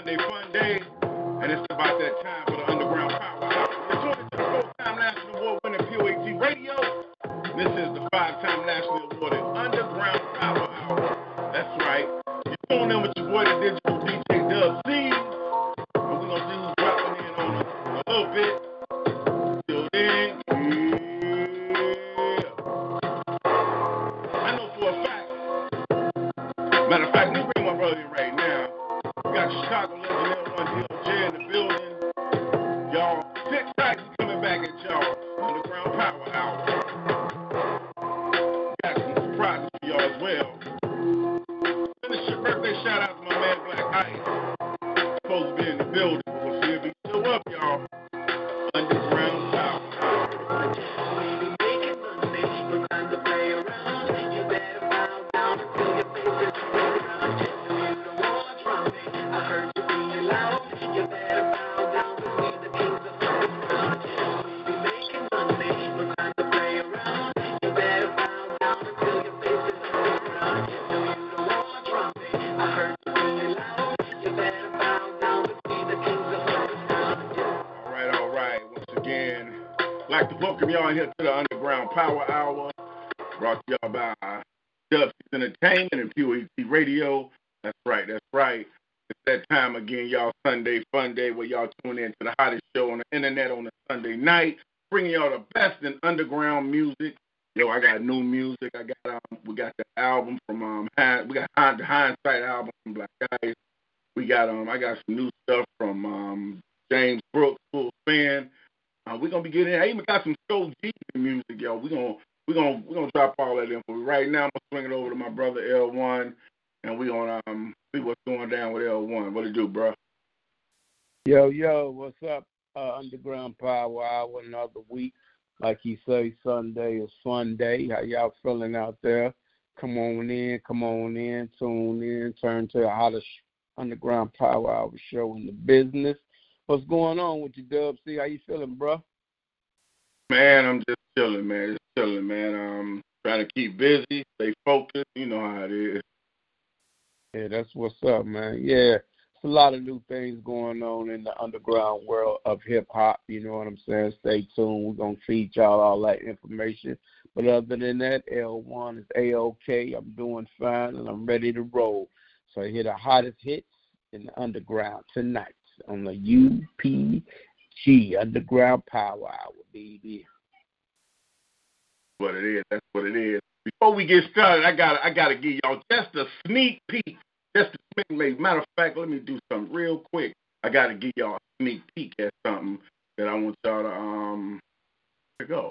Sunday Fun Day, and it's about that time Power Hour, brought to y'all by Dubs Entertainment and POET Radio. That's right, that's right. It's that time again, y'all. Sunday Fun Day, where y'all tune in to the hottest show on the internet on a Sunday night, bringing y'all the best in underground music. Yo, I got new music. I got um, we got the album from um, Hind- we got Hind- the Hindsight album from Blaq Ice. We got um, I got some new stuff from um, James Brooks, full fan. Uh, we're gonna be getting. In. I even got some Soul G music, yo. We're gonna we're gonna we're gonna drop all that in for you. Right now, I'm gonna swing it over to my brother L1, and we're gonna um see what's going down with L1. What it do, bro? Yo, yo, what's up? Uh, Underground Power Hour, another week. Like you say, Sunday is fun day. How y'all feeling out there? Come on in, come on in, tune in, turn to the hottest Underground Power Hour show in the business. What's going on with you, Dub? See how you feeling, bro? Man, I'm just chilling, man. Just chilling, man. Um, trying to keep busy, stay focused. You know how it is. Yeah, that's what's up, man. Yeah, it's a lot of new things going on in the underground world of hip hop. You know what I'm saying? Stay tuned. We're gonna feed y'all all that information. But other than that, L1 is a okay. I'm doing fine and I'm ready to roll. So I hear the hottest hits in the underground tonight on the UPG Underground Power Hour, baby. What it is. That's what it is. Before we get started, I got I got to give y'all just a sneak peek. Just a sneak peek. Matter of fact, let me do something real quick. I got to give y'all a sneak peek at something that I want y'all to um. To go?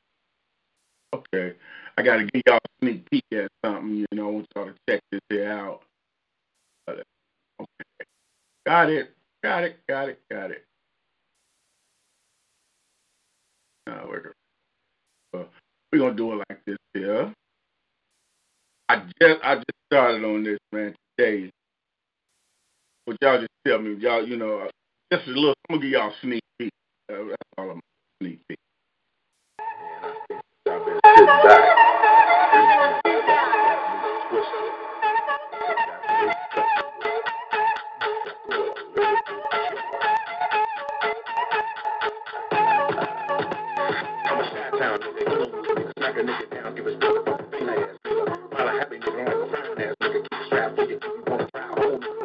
Okay, I got to give y'all a sneak peek at something. You know, I want y'all to check this out. Okay, got it, got it, got it, got it. Now we're uh, we're gonna do it like this here. I just I just started on this man today. But y'all just tell me, y'all, you know, just a little. I'm gonna give y'all sneak peek. Uh, that's all I'm sneak peek. And I think y'all better sit back. sound. Knock a nigga down, give us more a pain ass nigga. While a nigga like a fine ass nigga, keep strapped to you.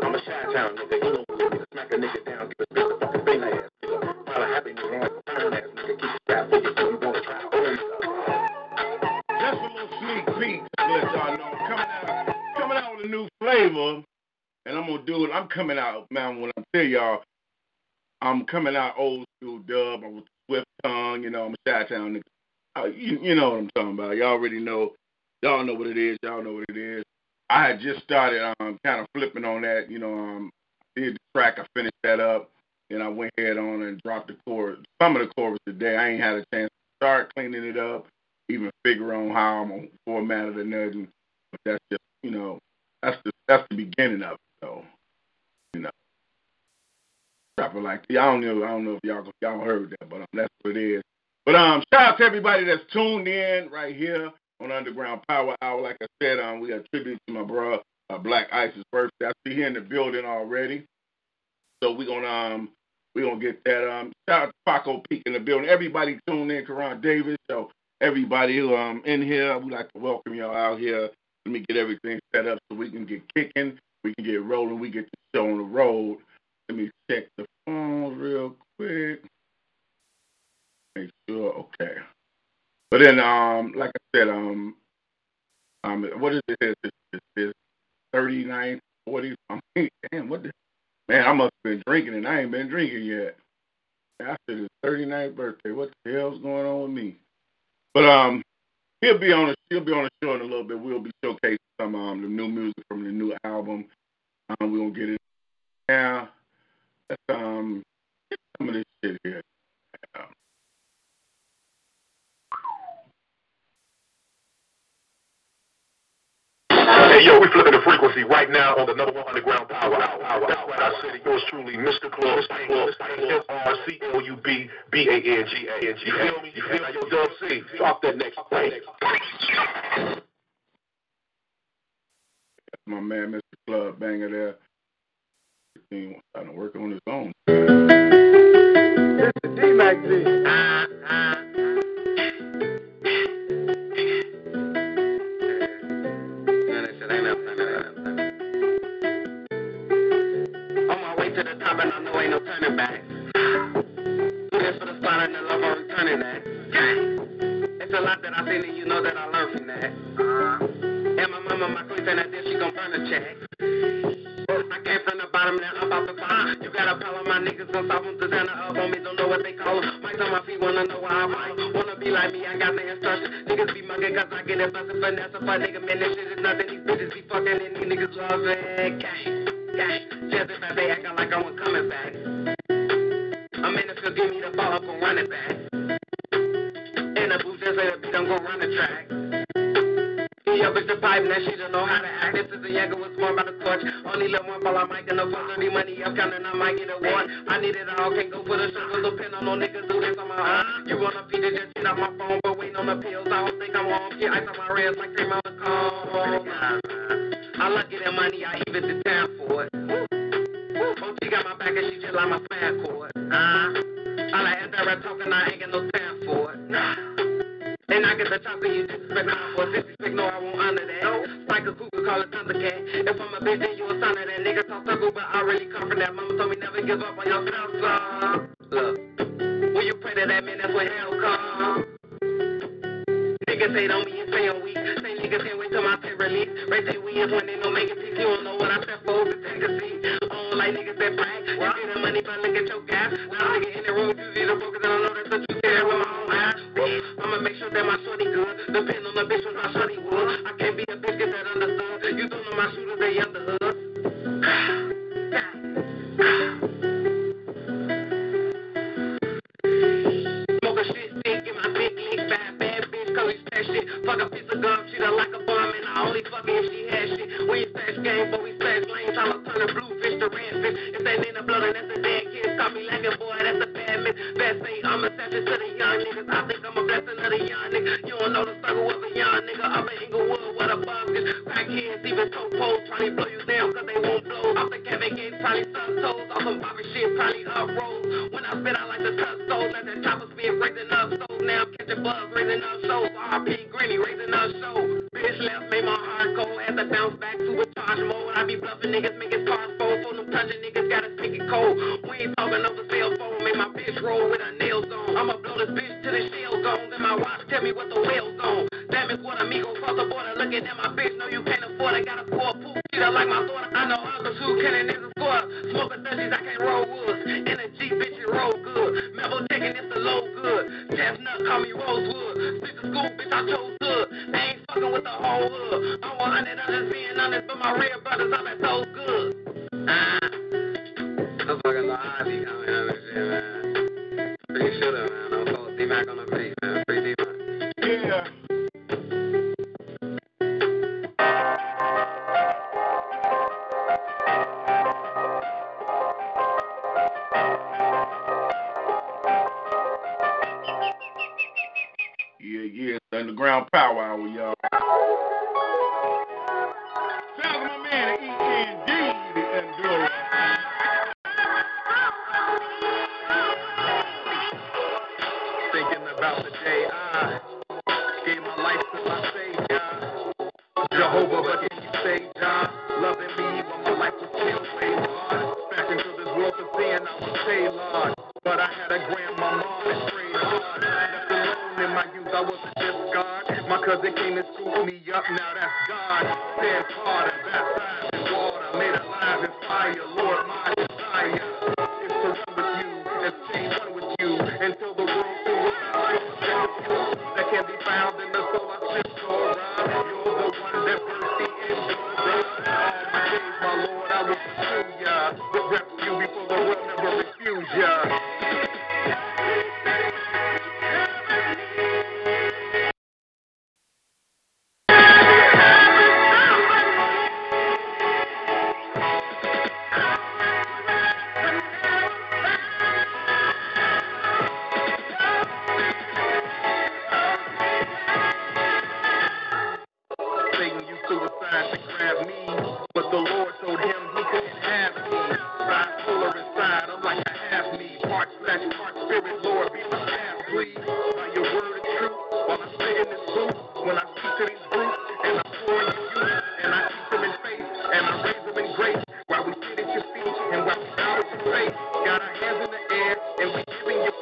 I'm a shy town nigga. You know what nigga? Smack a nigga down, give us more a pain ass nigga. While a nigga like a fine ass nigga, keep strapped to you. You wanna try hold? That's a little sneak peek, let y'all know. Coming out, coming out with a new flavor, and I'm gonna do it. I'm coming out, man. When I tell y'all. I'm coming out old school dub. I'm with Swift Tongue, you know, I'm a Chi Town nigga you, you know what I'm talking about. Y'all already know. Y'all know what it is. Y'all know what it is. I had just started um kind of flipping on that. You know, um, did the track. I finished that up. Then I went head on and dropped the chorus, some of the chorus today. I ain't had a chance to start cleaning it up, even figure on how I'm gonna format it or nothing. But that's just, you know, that's the that's the beginning of it. So, you know, it like I don't know. I don't know if y'all y'all heard that, but um, that's what it is. But um, shout out to everybody that's tuned in right here on Underground Power Hour. Like I said, um, we got tribute to my bro uh, Blaq Ice's birthday. I see here in the building already. So we're gonna um we're gonna get that um shout out to Paco Peak in the building. Everybody tuned in, Karan Davis. So everybody who um in here, we like to welcome y'all out here. Let me get everything set up so we can get kicking, we can get rolling, we get the show on the road. Let me check the phones real quick. Make sure, okay. But then um like I said, um um what is it? This is this 39, 40, I mean, damn, what the Man, I must have been drinking and I ain't been drinking yet. After his 39th birthday, what the hell's going on with me? But um, he'll be on. A, he'll be on the show in a little bit. We'll be showcasing some um the new music from the new album. Um, we're gonna get it now. Let's um get some of this shit here. Um, Hey, yo, we flipping the frequency right now on the number one underground power hour. That's right, I said it. Yours truly, Mr. Club, M-R-C-L-U-B, B-A-N-G-A. You feel me? You feel me? Yo, Dub C, drop that next thing. that's my man, Mr. Club Banger there. He's starting to work on his own. It's the D-Mac D. On ain't no turning back. This for the spot and the love I'm returning that. It's a lot that I've seen and you know that I learned from that. And my mama, my queen said that this she gon' burn a check. I came from the bottom, now I'm about to climb. You got a problem, my niggas gon' stop them stand up on me, don't know what they call them. Might on my feet, wanna know why I fight. Wanna be like me, I got the instructions. Niggas be mugging cause I get it bustin' finesse. If a nigga, man, this shit is nothing. These bitches be fucking and these niggas love it. Gang, gang. Just if they acting like I was coming back. I'm in the field, give me the ball, I'm gon' run it back. In the booth, just the beat, I'm gon' run the track. Yo, bitch, the pipe, now she don't know how to act. This is a Yaga with more about the clutch. Only let one ball, I might get no dirty money up, counting, I might get a one. I need it all, can't go for the little pin on no niggas do this on my own. You wanna feed it, just hit up my phone, but waiting on the pills. I don't think I'm. Get ice on my wrist like cream on the I love getting money, I even the time for it. OG got my back and she just like my fan cord. Uh, I like after I talking, I ain't got no time for it. And I get the talking, you disrespect my for disrespect, no, I won't honor that. Spike a cougar, call it Thundercat. If I'm a bitch, then you a son of that. Nigga talk circle, but I really come from that. Mama told me never give up on yourself, son. Look, when you pray to that man, that's when hell comes. Niggas hate on me and say I'm weak. Say niggas can't wait till my pay release. Raise their wins when they don't make it peace. You don't know what I said for to take a seat. On like niggas that brag. You get the money, but look at your gas. Now nigga in the room, you see the focus, and I know that's what you care with my own eyes. I'ma make sure that my shorty good. Depend on the bitch with my shorty would. I can't be a bitch, get that understood. You don't know my shooters, they under hood. We ain't game, but we stash lanes. I'ma turn the blue fish to red fish. If they ain't a blood, that's a dead kid. Call me lagging, boy, that's a bad miss. Best say I'm a assassin to the young niggas. I think I'm a blessing to the young niggas. You don't know the struggle of a young nigga. I'm in Inglewood with a buzz. Crackheads, even toe poles, trying to blow you down, they won't blow. Off the Kevin Gates, probably suck toes. Off some Bobby shit, probably up rolls. When I spit, I like to touch souls. Let that chopper spin, raising up souls. Now I'm catching buzz, raising up shows. RP Granny, raising up shows.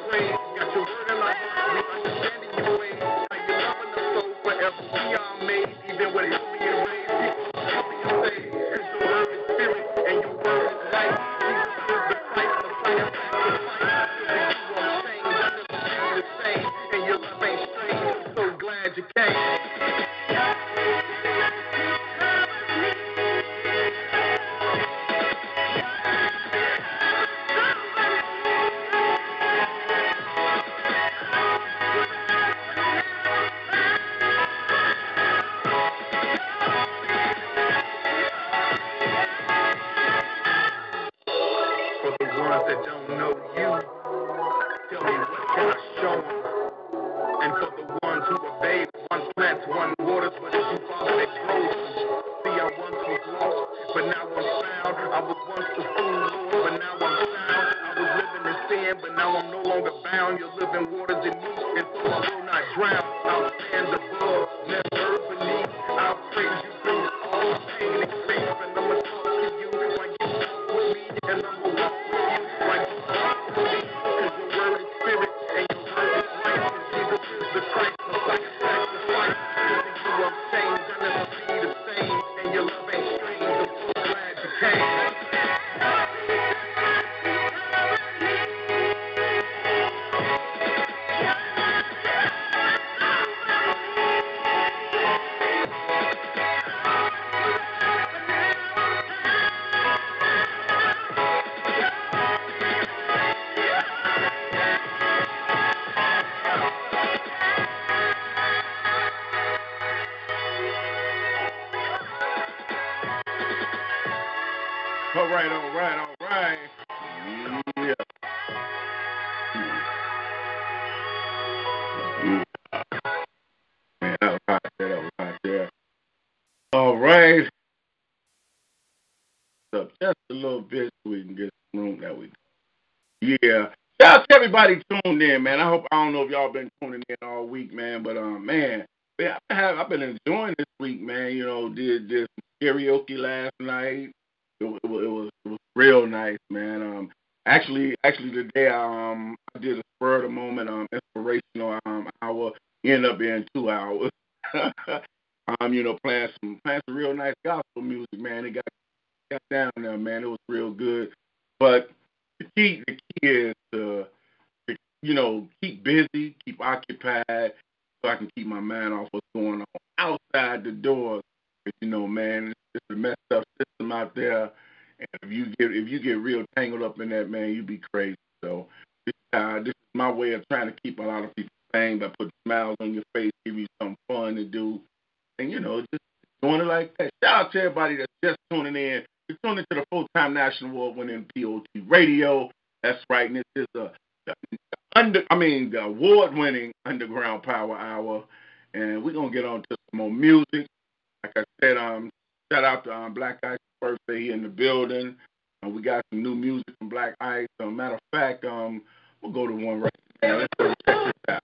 Praise. Lightness is the, under I mean the award winning Underground Power Hour, and we're gonna get on to some more music. Like I said, um, shout out to um, Blaq Ice birthday here in the building. Uh, we got some new music from Blaq Ice. So, matter of fact, um, we'll go to one right now. Let's go check this out.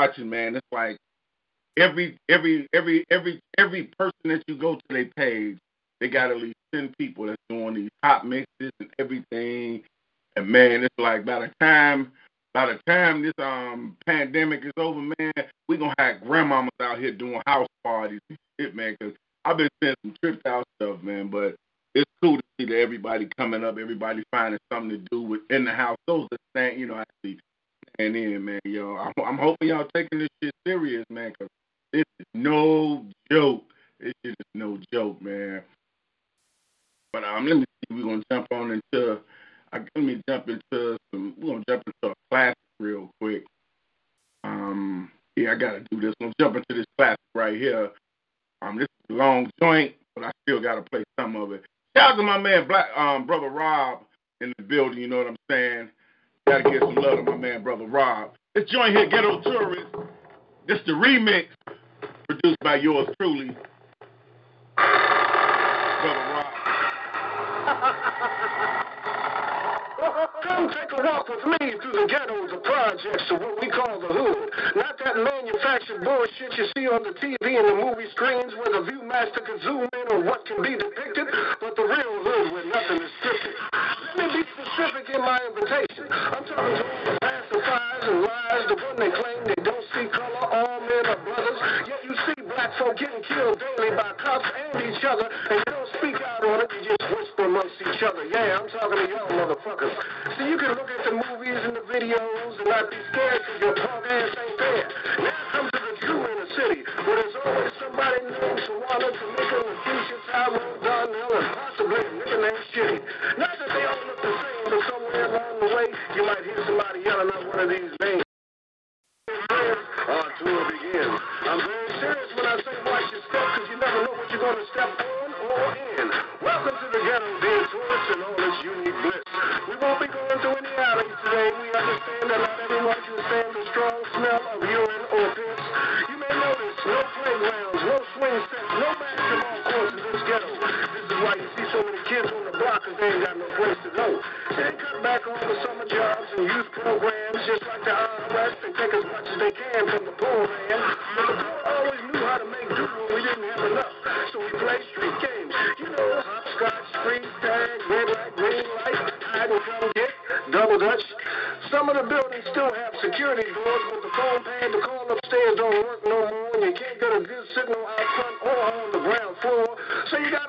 watching, man, it's like every every every every every person that you go to their page, they got at least ten people that's doing these hot mixes and everything. And man, it's like by the time by the time this um pandemic is over, man, we gonna have grandmamas out here doing house parties and shit, man. Cause I've been seeing some tripped out stuff, man. But it's cool to see that everybody coming up, everybody finding something to do within the house. Those that stand, you know, actually stand in, man. Yo, I'm, I'm hoping y'all taking this shit serious, man. Cause this is no joke. This shit is no joke, man. But um, let me see. We're gonna jump on into. I, let me jump into some. We're gonna jump into a classic real quick. Um, yeah, I gotta do this. I'm gonna jump into this classic right here. Um, this is a long joint, but I still gotta play some of it. Shout out to my man, Black um, brother Rob in the building. You know what I'm saying? Gotta give some love to my man, brother Rob. This joint here, Ghetto Tourist. This the remix produced by yours truly, brother Rob. Come take a walk with me through the ghettos, the projects, or what we call the hood. Not that manufactured bullshit you see on the TV and the movie screens where the Viewmaster can zoom in on what can be depicted, but the real hood where nothing is scripted. Let me be specific in my invitation. I'm talking to the pacifiers and lies, the one they claim they don't see color, all men are brothers, yet you see black folk getting killed daily by cops and each other, and you don't speak out on it, you just whisper amongst each other. Yeah, I'm talking to y'all motherfuckers. See, you can look at the movies and the videos and not be scared because your punk ass ain't there. Now come to the true inner city, where there's always somebody named Shawana, Tamika, Lakeisha, Tyrone, 所以说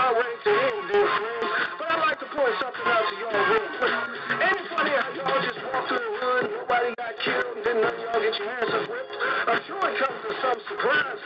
But I'd like to point something out to y'all real quick. Ain't it funny how y'all just walk through the hood, nobody got killed, and none of y'all get your asses whipped? I'm sure it comes to some surprise,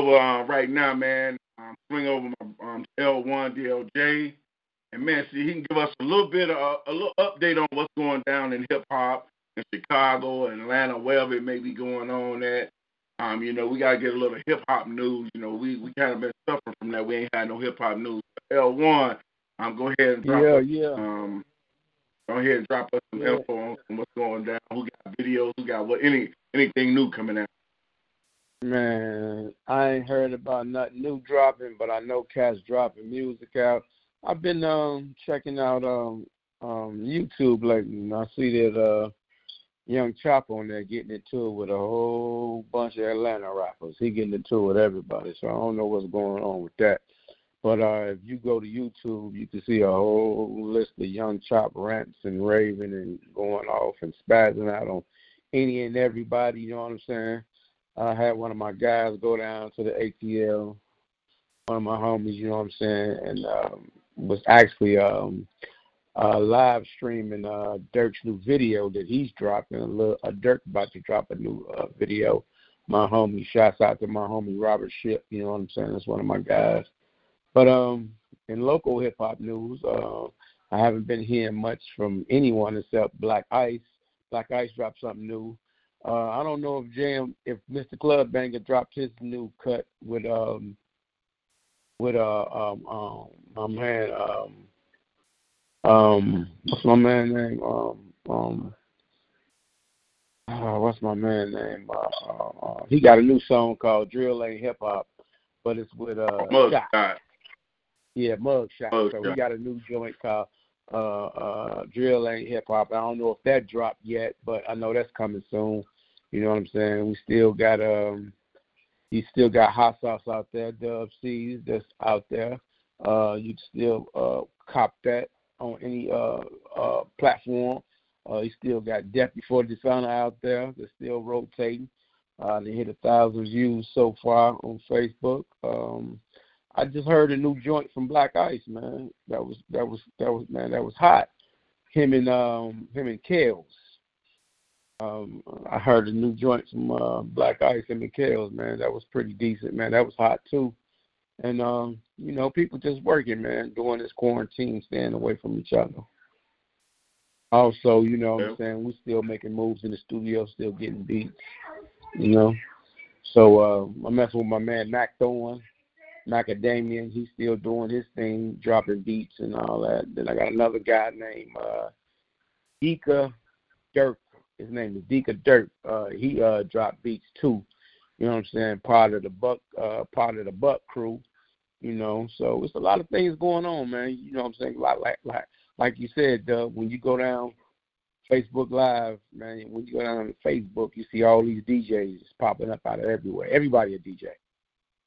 over uh, right now, man. I'm swinging over my um, L1 DLJ, and man, see, he can give us a little bit of a little update on what's going down in hip hop in Chicago, Atlanta, wherever it may be going on at. Um, you know, we gotta get a little hip hop news. You know, we we kind of been suffering from that. We ain't had no hip hop news. L one, um, go ahead and drop Yeah, us, yeah. um, go ahead and drop us some Yeah. info on, on what's going down. Who got videos? Who got what? Any anything new coming out? Man, I ain't heard about nothing new dropping, but I know cats dropping music out. I've been um checking out um um YouTube lately, and I see that uh Young Chop on there getting into it with a whole bunch of Atlanta rappers. He getting into it with everybody, so I don't know what's going on with that. But uh if you go to YouTube, you can see a whole list of Young Chop rants and raving and going off and spazzing out on any and everybody. You know what I'm saying? I had one of my guys go down to the ATL, one of my homies, you know what I'm saying, and um, was actually um, uh, live streaming uh, Durk's new video that he's dropping. A little, uh, Durk about to drop a new uh, video. My homie, shouts out to my homie Robert Ship. You know what I'm saying? That's one of my guys. But um, in local hip hop news, uh, I haven't been hearing much from anyone except Blaq Ice. Blaq Ice dropped something new. Uh, I don't know if Jam, if Mr. Club Banger dropped his new cut with um with uh um um my man um um what's my man name um um uh, what's my man name uh, uh, uh, he got a new song called Drill Lane Hip Hop, but it's with uh Mug Shot. shot. Yeah, Mug Shot. Mug so Shot. we got a new joint called uh uh Drill Lane Hip Hop. I don't know if that dropped yet, but I know that's coming soon. You know what I'm saying? We still got um you still got hot sauce out there, Dub C's that's out there. Uh you still uh cop that on any uh uh platform. Uh you still got Death Before Dishonor out there that's still rotating. Uh they hit a thousand views so far on Facebook. Um I just heard a new joint from Blaq Ice, man. That was that was that was man, that was hot. Him and um him and Kales. Um I heard a new joint from uh Blaq Ice him and Kales, man. That was pretty decent, man. That was hot too. And um, you know, people just working, man, during this quarantine, staying away from each other. Also, you know what I'm saying, we still making moves in the studio, still getting beats. You know. So uh I'm messing with my man Mac Thorne. Macadamian, he's still doing his thing, dropping beats and all that. Then I got another guy named uh Dika Dirk. His name is Dika Dirk. Uh he uh dropped beats too. You know what I'm saying? Part of the Buck, uh, part of the Buck crew. You know, so it's a lot of things going on, man. You know what I'm saying? Like like like like you said, Doug, when you go down Facebook Live, man, when you go down on Facebook, you see all these DJs popping up out of everywhere. Everybody a DJ.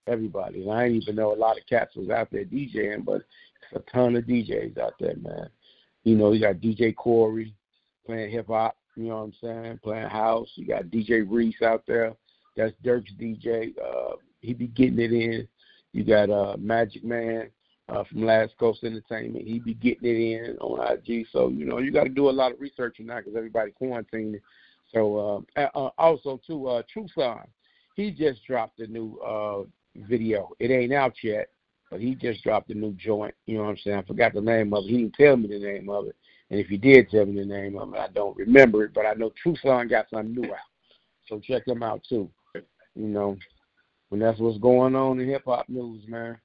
Everybody. And I didn't even know a lot of cats was out there DJing, but it's a ton of DJs out there, man. You know, you got DJ Corey playing hip hop, you know what I'm saying, playing house. You got DJ Reese out there. That's Durk's DJ. Uh, he be getting it in. You got uh, Magic Man uh, from Last Coast Entertainment. He be getting it in on IG. So you know you got to do a lot of research now because everybody quarantined. So uh, uh, also too, uh, True Son, he just dropped a new uh, video. It ain't out yet, but he just dropped a new joint. You know what I'm saying? I forgot the name of it. He didn't tell me the name of it. And if he did tell me the name of it, I don't remember it. But I know True Son got something new out. So check them out too. You know, and that's what's going on in hip hop news, man.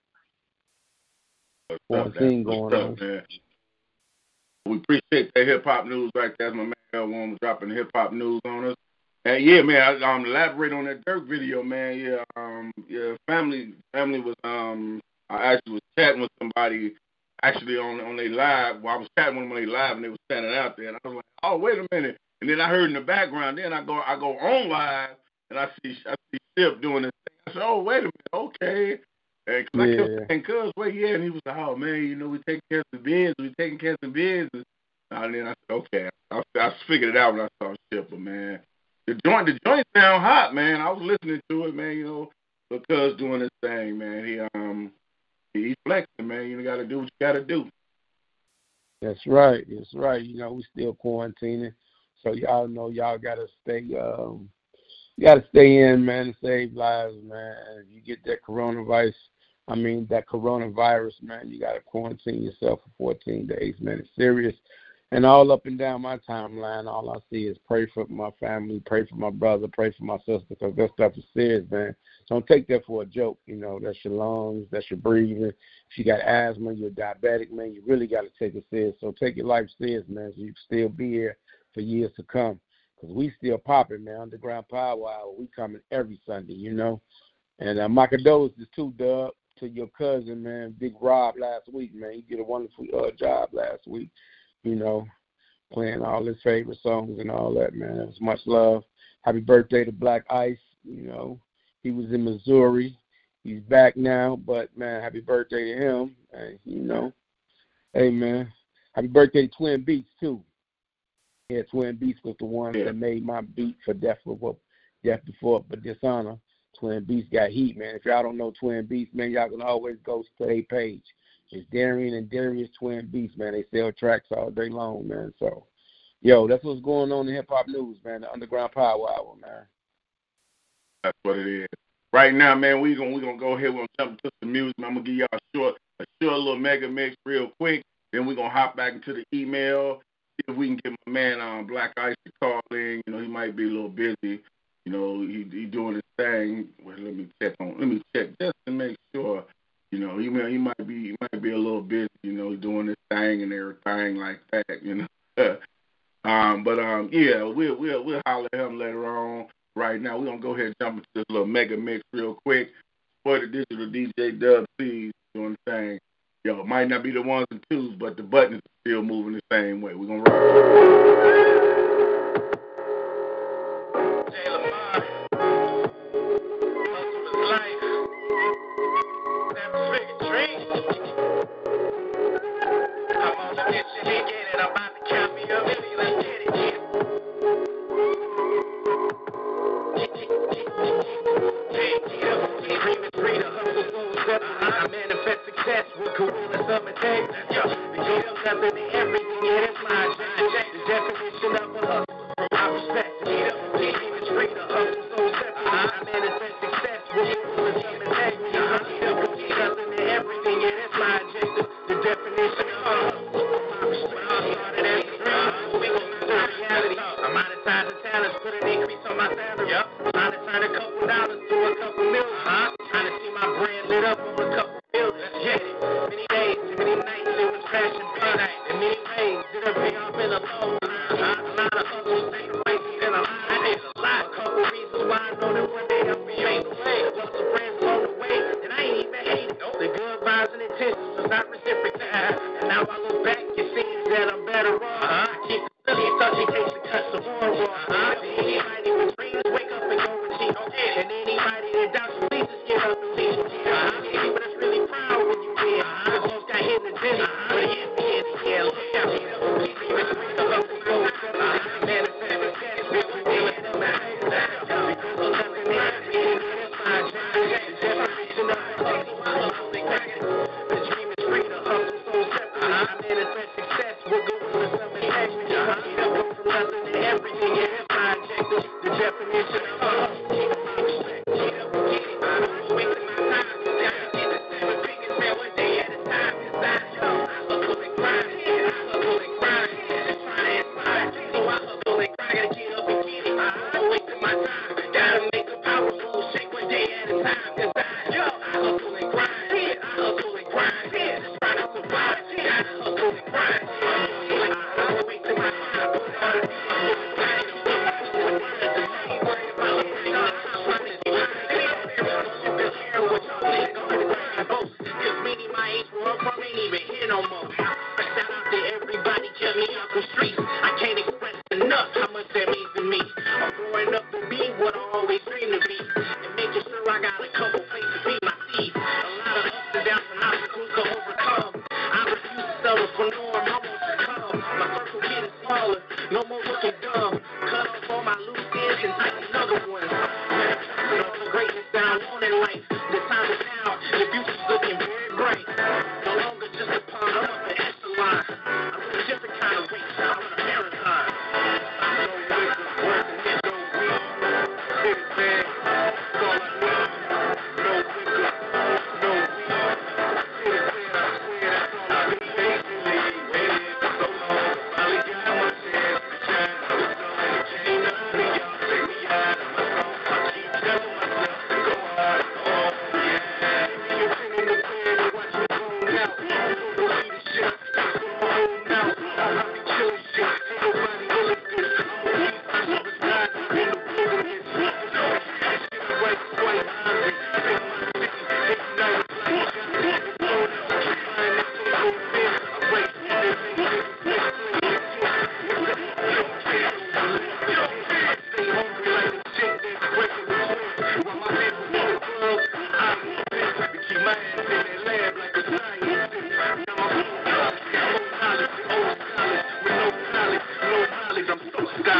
Quarantine going on. Man. We appreciate that hip hop news right there. My man L1 was dropping hip hop news on us. And yeah, man, I um elaborate on that Durk video, man. Yeah, um yeah, family family was um I actually was chatting with somebody actually on on their live. Well, I was chatting with them on their live and they were standing out there and I was like, Oh, wait a minute. And then I heard in the background, then I go I go on live and I see I see Sip doing this thing. I said, Oh, wait a minute, okay. And cause I kept saying, "Cuz, you at?" And he was like, "Oh man, you know we taking care of the bids, we taking care of the bids." And, and then I said, "Okay." I, I figured it out when I saw Shipper, man. The joint, the joint sound hot, man. I was listening to it, man. You know, because doing his thing, man. He um, he flexing, man. You got to do what you got to do. That's right. That's right. You know, we still quarantining, so y'all know y'all got to stay. um You got to stay in, man, to save lives, man. If you get that coronavirus I mean, that coronavirus, man, you got to quarantine yourself for 14 days, man. It's serious. And all up and down my timeline, all I see is pray for my family, pray for my brother, pray for my sister, because that stuff is serious, man. Don't take that for a joke. You know, that's your lungs, that's your breathing. If you got asthma, you're diabetic, man, you really got to take it serious. So take your life serious, man, so you can still be here for years to come. Because we still popping, man. Underground Power Hour, we coming every Sunday, you know. And uh, my condolences too, Doug to your cousin, man, Big Rob, last week, man. He did a wonderful uh, job last week, you know, playing all his favorite songs and all that, man. It was much love. Happy birthday to Blaq Ice, you know. He was in Missouri. He's back now, but man, happy birthday to him. And, you know, hey man, happy birthday to Twin Beats too. Yeah, Twin Beats was the one yeah. that made my beat for Death for Death Before but Dishonor. Twin Beats got heat, man. If y'all don't know Twin Beats, man, y'all can always go to their page. It's Darian and Darius Twin Beats, man. They sell tracks all day long, man. So, yo, that's what's going on in hip hop news, man. The Underground Power Hour, man. That's what it is. Right now, man, we gonna we gonna go ahead. We're gonna some music. I'm gonna give y'all a short a short little mega mix real quick. Then we're gonna hop back into the email. See if we can get my man um, Blaq Ice to call in. You know, he might be a little busy. You know, he he doing his thing. Well, let me check on. Let me check just to make sure. You know, he may, he might be he might be a little busy. You know, doing his thing and everything like that. You know. um, but um, yeah, we'll we'll we'll holler at him later on. Right now, we're gonna go ahead and jump into this little mega mix real quick. For the digital DJ Dub C doing the thing. Yo, it might not be the ones and twos, but the buttons are still moving the same way. We're gonna rock.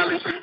Thank you.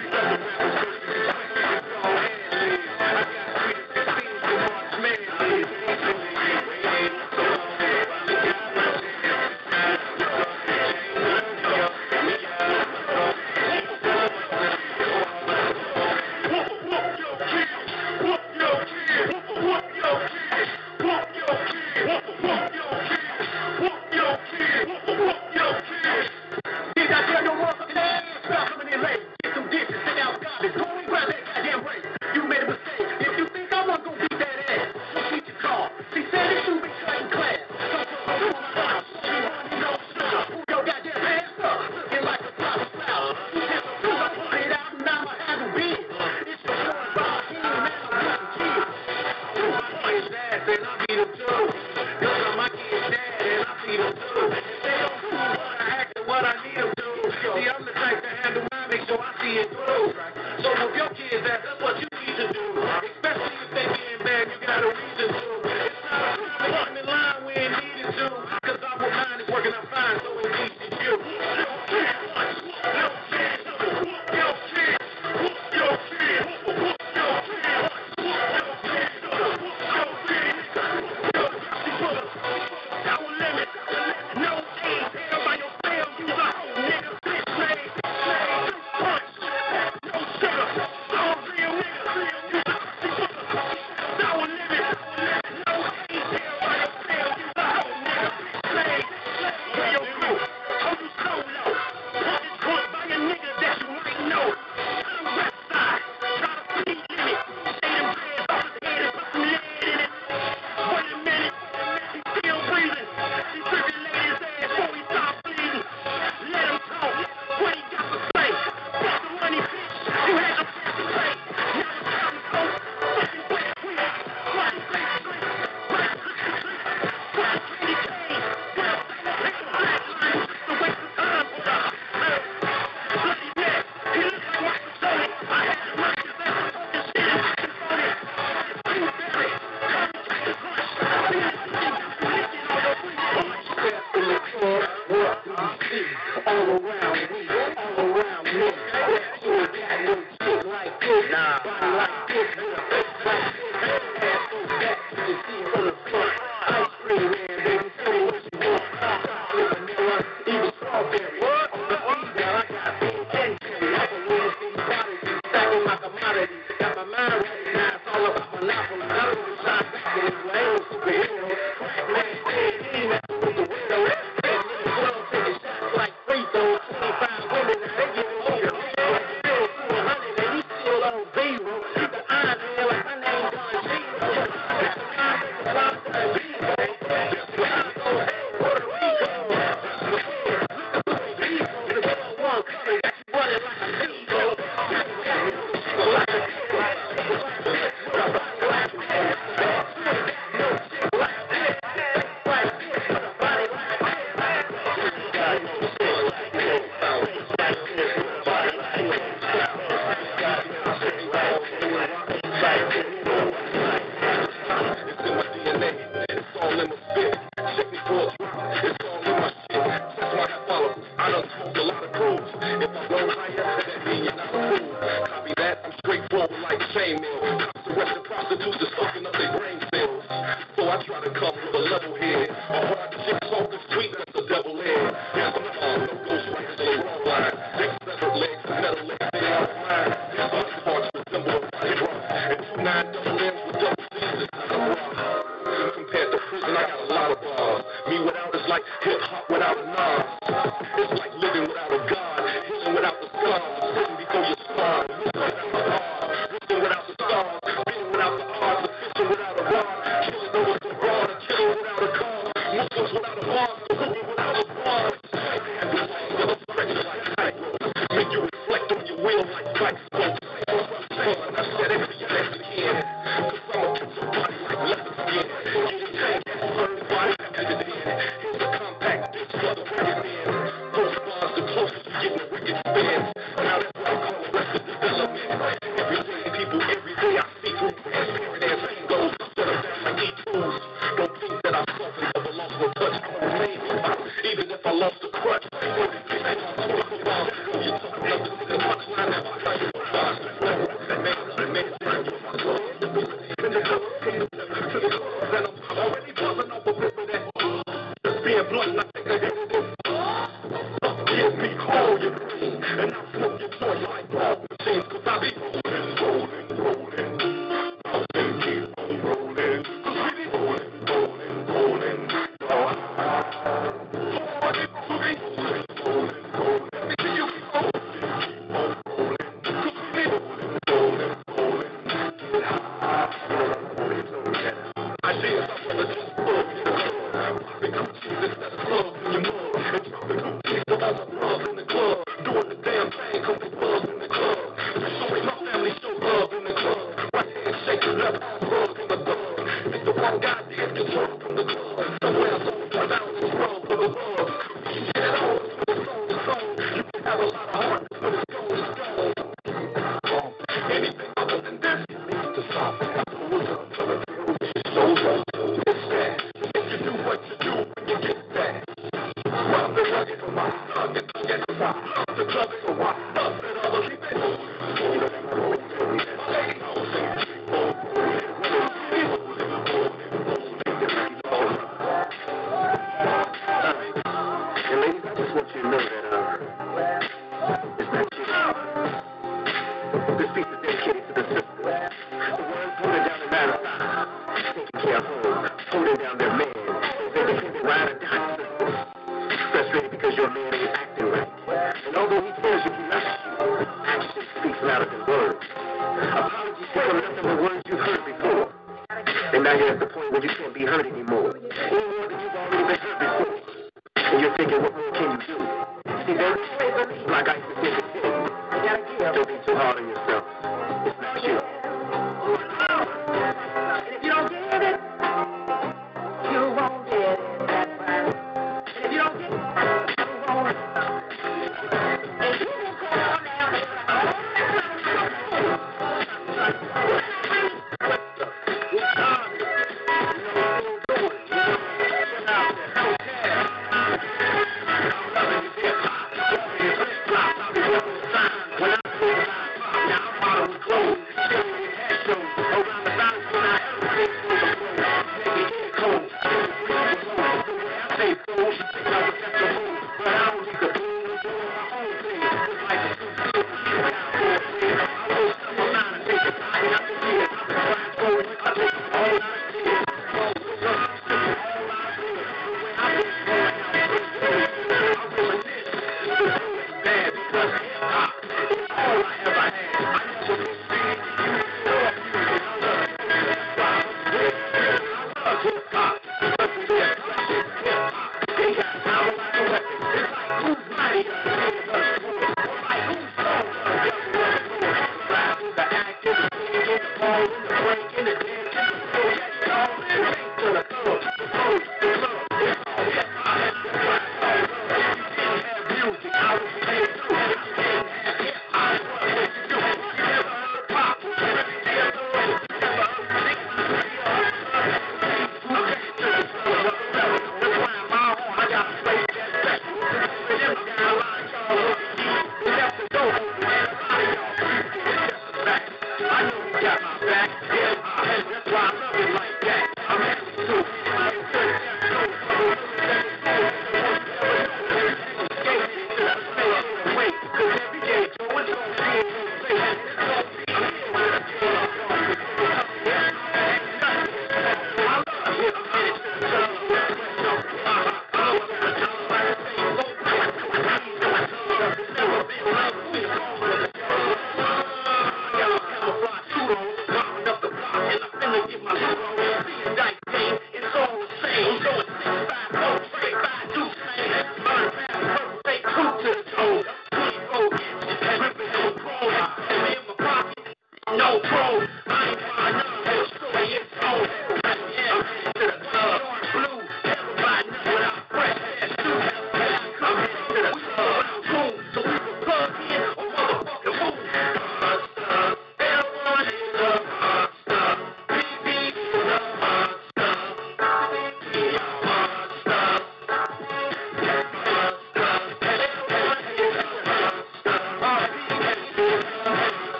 Thank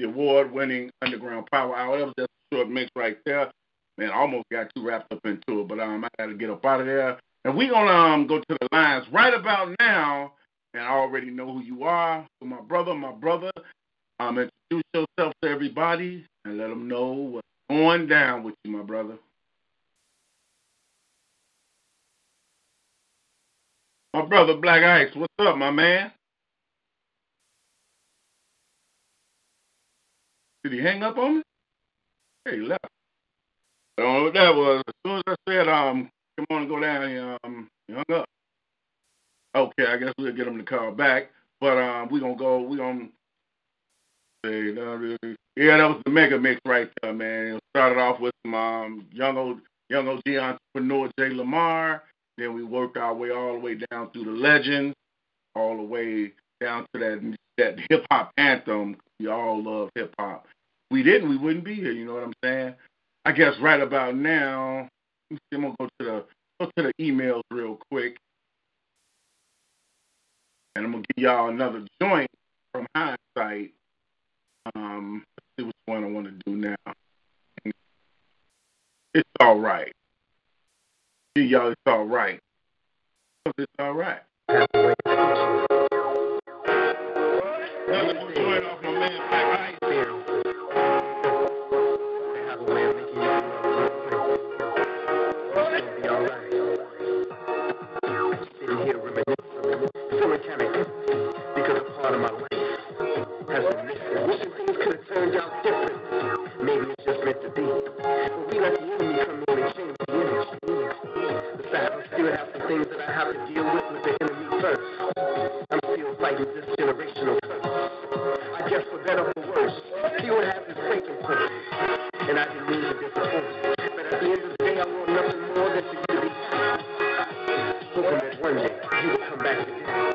the award-winning Underground Power Hour. That was just a short mix right there. Man, I almost got too wrapped up into it, but um, I got to get up out of there. And we're going to um, go to the lines right about now, and I already know who you are. So my brother, my brother, um, introduce yourself to everybody and let them know what's going down with you, my brother. My brother Blaq Ice, what's up, my man? Did he hang up on me? Hey, he left. I don't know what that was. As soon as I said, um, come on and go down, he, um, he hung up. Okay, I guess we'll get him to call back. But um, we're going to go, we're going to yeah, that was the mega mix right there, man. It started off with some um, young, old, young OG entrepreneur Jay Lamar. Then we worked our way all the way down through the legends, all the way down to that that hip hop anthem. We all love hip hop. We didn't, we wouldn't be here. You know what I'm saying? I guess right about now, I'm gonna go to the go to the emails real quick, and I'm gonna give y'all another joint from hindsight. Um, see which one I want to do now. It's all right. See y'all, it's all right. It's all right. Things that I have to deal with with the enemy first. I'm still fighting this generational guess for better or worse, still have this breaking point. And I didn't mean to disappoint. But at the end of the day, I want nothing more than for you to be. Hoping that one day you will come back to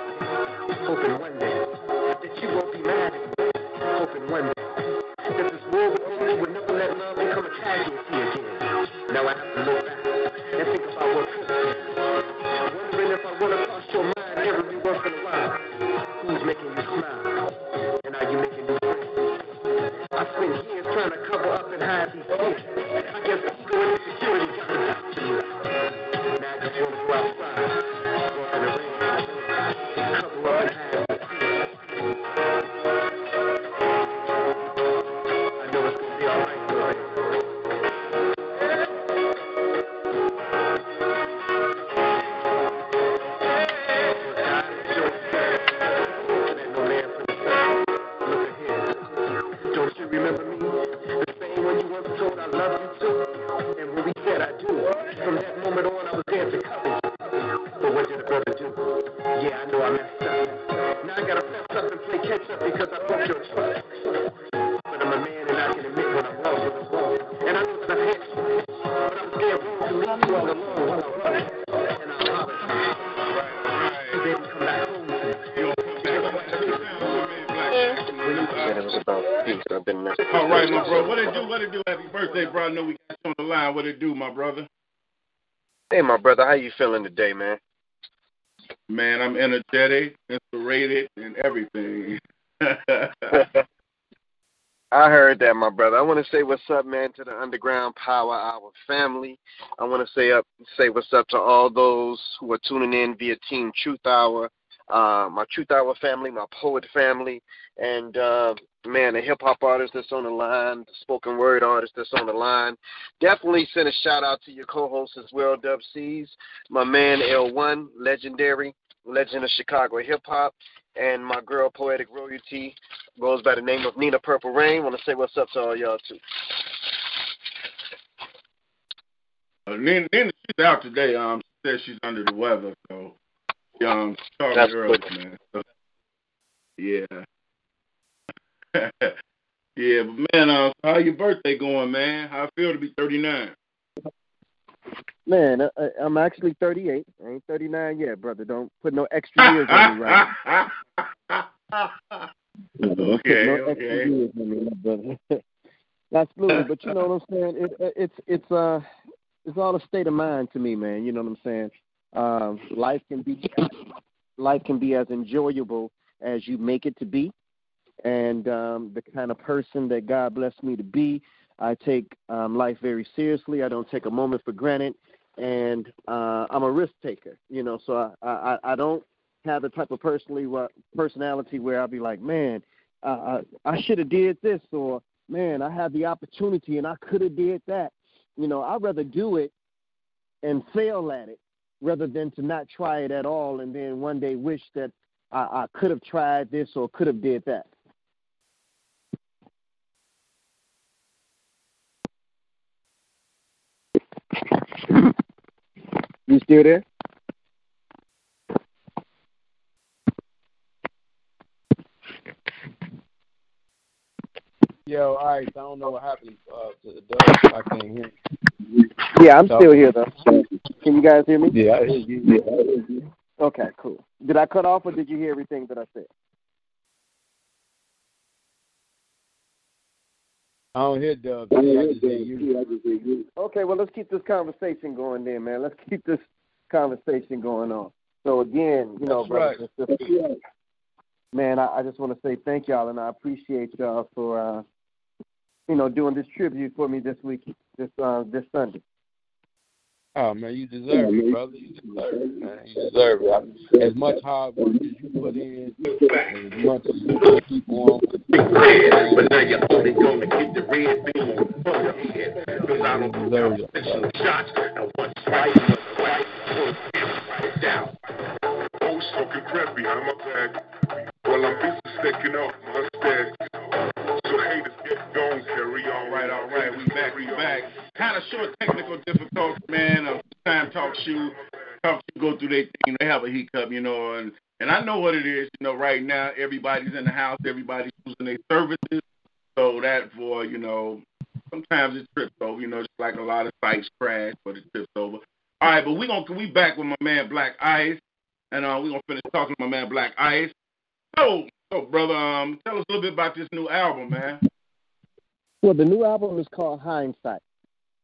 bro. I know we got you on the line. What it do, my brother? Hey, my brother, how you feeling today, man? Man, I'm energetic, inspirated, and everything. I heard that, my brother. I want to say what's up, man, to the Underground Power Hour family. I want to say up, say what's up to all those who are tuning in via Team Truth Hour, uh, my Truth Hour family, my poet family, and uh, man, the hip hop artist that's on the line, the spoken word artist that's on the line. Definitely send a shout out to your co-host as well, Dub C's, my man L1, legendary, legend of Chicago hip hop, and my girl Poetic Royalty goes by the name of Nina Purple Rain. Want to say what's up to all y'all too. Uh, Nina, Nina, she's out today. Um, she said she's under the weather, so um, That's early, man. So, yeah, yeah, but man, uh, how your birthday going, man? How it feel to be 39? Man, uh, I'm actually 38. I ain't 39 yet, brother. Don't put no extra years on me, right? Okay, no okay. years on me, brother. Fluid, but you know what I'm saying. It, it, it's it's uh it's all a state of mind to me, man. You know what I'm saying. Um, life can be life can be as enjoyable as you make it to be, and um, the kind of person that God blessed me to be, I take um, life very seriously. I don't take a moment for granted, and uh, I'm a risk taker. You know, so I I, I don't have the type of personally personality where I'll be like, man, uh, I, I should have did this, or man, I had the opportunity and I could have did that. You know, I'd rather do it and fail at it rather than to not try it at all and then one day wish that I, I could have tried this or could have did that. You still there? Yo, all right. I don't know what happened uh, to the dub. I can't hear. You. Yeah, I'm still here though. Can you guys hear me? Yeah, I hear you. Yeah, I hear you. Okay, cool. Did I cut off or did you hear everything that I said? I don't hear Dub. I just hear you. Okay, well let's keep this conversation going then, man. Let's keep this conversation going on. So again, you know, That's brothers right. and sisters, man, I, I just want to say thank y'all and I appreciate y'all for uh you know, doing this tribute for me this week this uh this Sunday. Oh man, you deserve it, brother. You deserve it, man. You deserve it. As much hard work as you put in, as much as you people on. red, but now you're only gonna get the red beam on your head. Cause I don't do Deserve it. shots. Now one strike, one strike down. Oh, smoking crap behind my back. Well, I'm busy sticking off my stack. Haters get gone, carry. All right, all right. We back, we back. Kind of short technical difficulty, man. Time TalkShoe, talk shoe go through their thing. They have a heat hiccup, you know, and and I know what it is. You know, right now everybody's in the house, everybody's using their services, so that for you know, sometimes it trips over. You know, just like a lot of sites crash, but it trips over. All right, but we gonna we back with my man Blaq Ice, and uh, we gonna finish talking to my man Blaq Ice. So, so brother, um, tell us a little bit about this new album, man. Well, the new album is called Hindsight.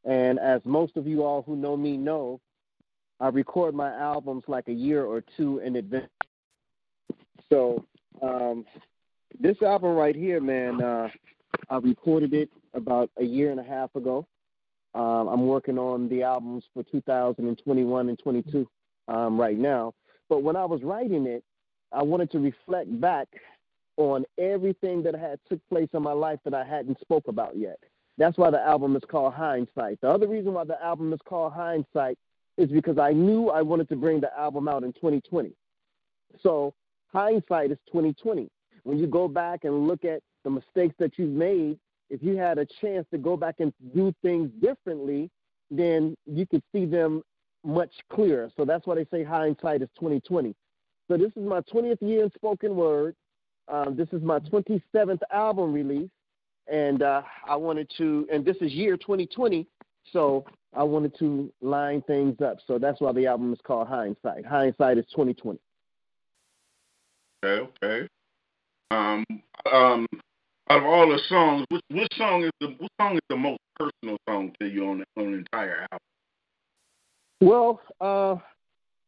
And as most of you all who know me know, I record my albums like a year or two in advance. So, um, this album right here, man, uh, I recorded it about a year and a half ago. Um, I'm working on the albums for 2021 and 22 um, right now. But when I was writing it, I wanted to reflect back on everything that had took place in my life that I hadn't spoke about yet. That's why the album is called Hindsight. The other reason why the album is called Hindsight is because I knew I wanted to bring the album out in 2020. So hindsight is 2020. When you go back and look at the mistakes that you've made, if you had a chance to go back and do things differently, then you could see them much clearer. So that's why they say hindsight is 2020. So this is my 20th year in spoken word. Um, this is my 27th album release, and uh, I wanted to, and this is year 2020. So I wanted to line things up. So that's why the album is called Hindsight. Hindsight is 2020. Okay, okay. Um, um, out of all the songs, which, which song is the which song is the most personal song to you on the, on the entire album? Well, uh,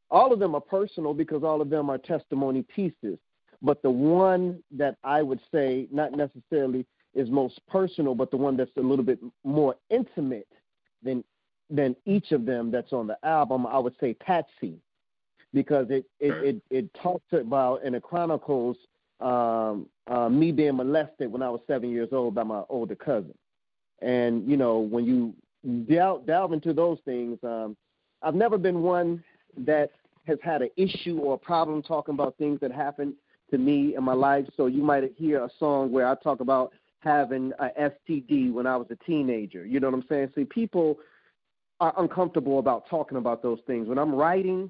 all of them are personal because all of them are testimony pieces. But the one that I would say, not necessarily is most personal, but the one that's a little bit more intimate than than each of them that's on the album, I would say Patsy, because it it it, it talks about and it chronicles um, uh, me being molested when I was seven years old by my older cousin, and you know when you delve, delve into those things, um, I've never been one that has had an issue or a problem talking about things that happened to me in my life. So you might hear a song where I talk about having a STD when I was a teenager. You know what I'm saying? See, people are uncomfortable about talking about those things. When I'm writing,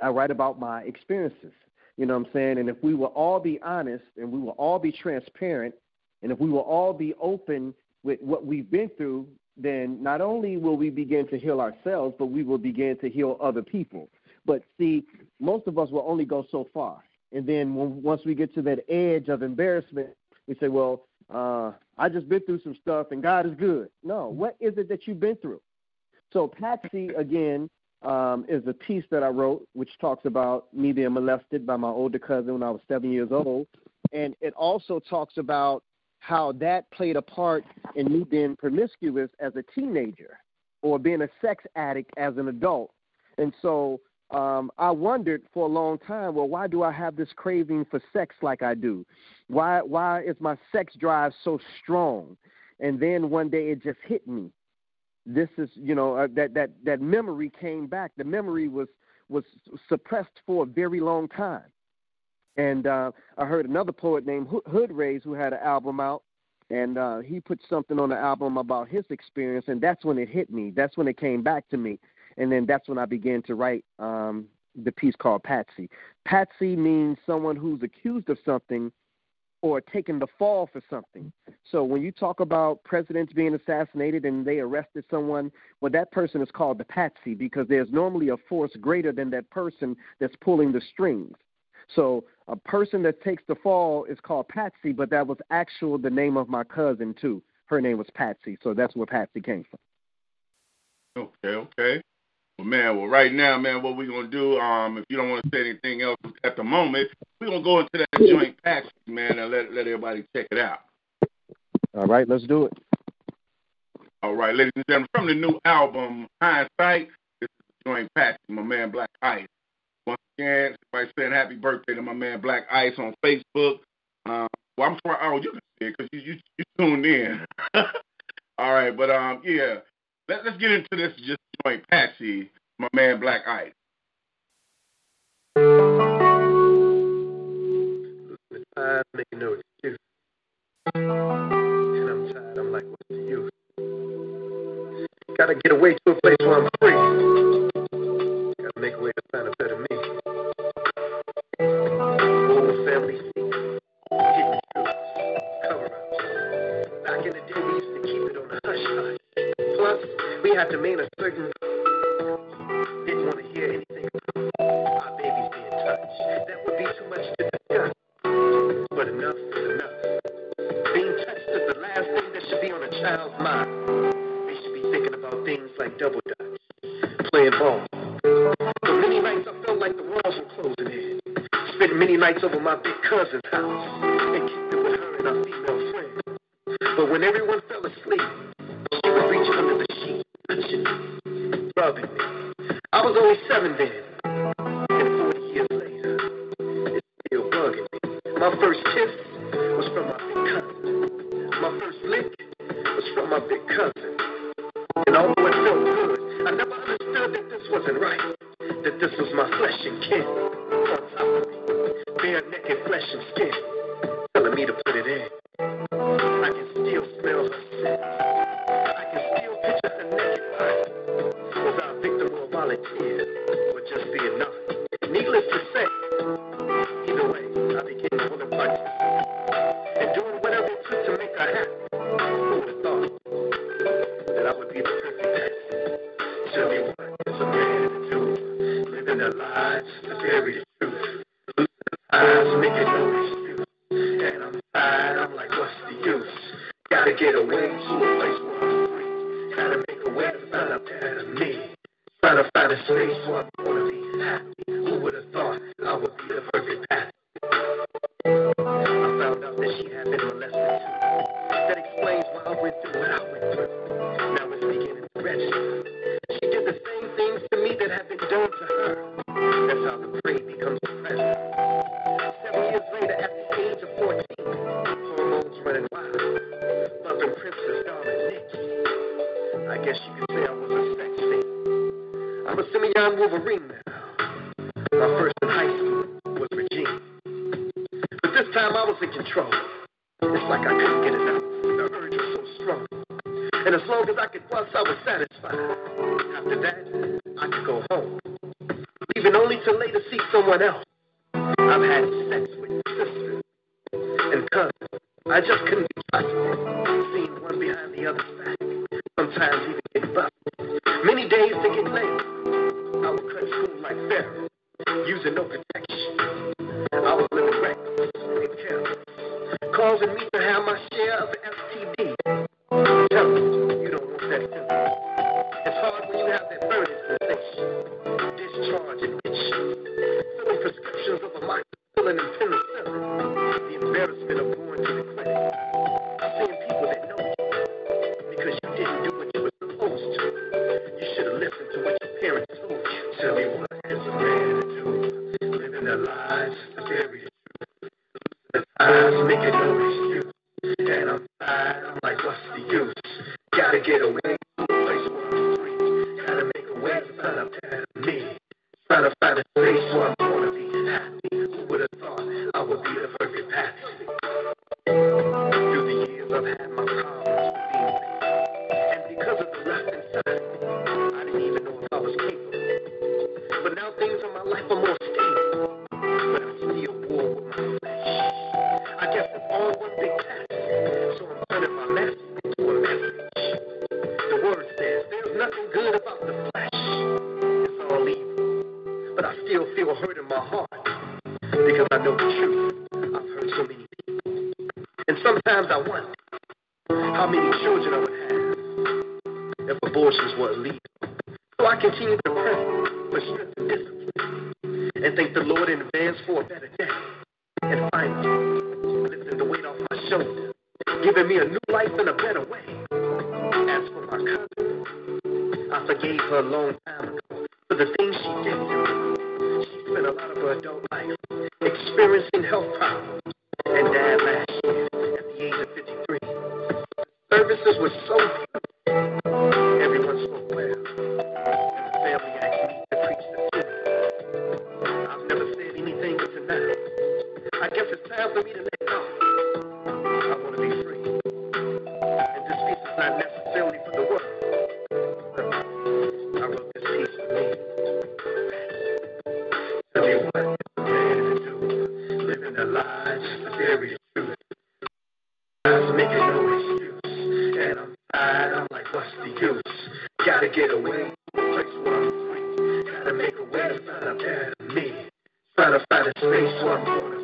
I write about my experiences. You know what I'm saying? And if we will all be honest and we will all be transparent and if we will all be open with what we've been through, then not only will we begin to heal ourselves, but we will begin to heal other people. But see, most of us will only go so far. And then when, once we get to that edge of embarrassment, we say, well, uh, I just been through some stuff and God is good. No, what is it that you've been through? So Patsy, again, um, is a piece that I wrote which talks about me being molested by my older cousin when I was seven years old. And it also talks about how that played a part in me being promiscuous as a teenager or being a sex addict as an adult. And so um, I wondered for a long time, well, why do I have this craving for sex like I do? Why why is my sex drive so strong? And then one day it just hit me. This is, you know, uh, that that that memory came back. The memory was was suppressed for a very long time. And uh, I heard another poet named Hood Rays who had an album out, and uh, he put something on the album about his experience, and that's when it hit me. That's when it came back to me and then that's when I began to write um, the piece called Patsy. Patsy means someone who's accused of something or taken the fall for something. So when you talk about presidents being assassinated and they arrested someone, well, that person is called the patsy because there's normally a force greater than that person that's pulling the strings. So a person that takes the fall is called Patsy, but that was actual the name of my cousin too. Her name was Patsy, so that's where Patsy came from. Okay, okay. Well, man, well, right now, man, what we're gonna do, um, if you don't want to say anything else at the moment, we're gonna go into that joint package, man, and let let everybody check it out. All right, let's do it. All right, ladies and gentlemen, from the new album Hindsight, this is joint package, my man Blaq Ice. Once again, everybody saying happy birthday to my man Blaq Ice on Facebook. Um, well, I'm sorry, oh, you can see it because you, you you tuned in. All right, but um, yeah, let, let's get into this just joint Patsy, my man Blaq Ice. I make no excuse. And I'm tired. I'm like, what's the use? Gotta get away to a place where I'm free. Gotta make a way to find a better me. To maintain a certain. Didn't want to hear anything about our babies being touched. That would be too much to discuss. But enough is enough. Being touched is the last thing that should be on a child's mind. They should be thinking about things like double dutch, playing ball. For many nights I felt like the walls were closing in. Spent many nights over my big cousin's house flesh and kin. Bare naked flesh and skin.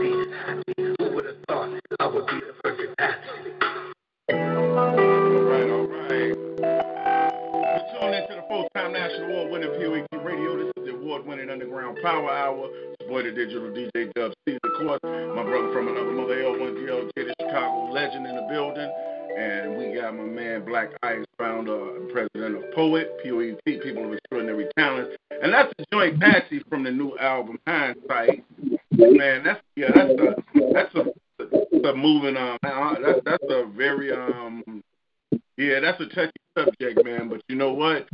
athlete. Who would have thought I would be the perfect athlete? All right, all right. You're into the full-time national award-winning POET radio. This is the award-winning Underground Power Hour. It's digital DJ Dub C, of course. My brother from another mother, L1DLJ, the Chicago legend in the building. And we got my man Blaq Ice, founder president of Poet, POET, People of Extraordinary Talent. And that's a joint Patsy from the new album Hindsight.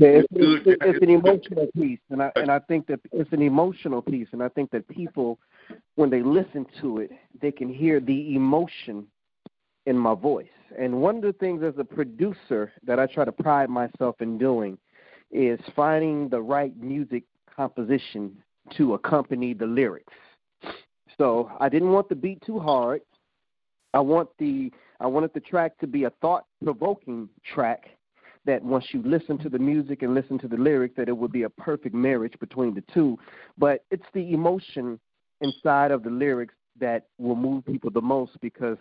It's, it's, it's, it's an emotional piece, and I and I think that it's an emotional piece, and I think that people, when they listen to it, they can hear the emotion in my voice. And one of the things as a producer that I try to pride myself in doing is finding the right music composition to accompany the lyrics. So I didn't want the beat too hard. I want the I wanted the track to be a thought provoking track that once you listen to the music and listen to the lyrics that it would be a perfect marriage between the two. But it's the emotion inside of the lyrics that will move people the most because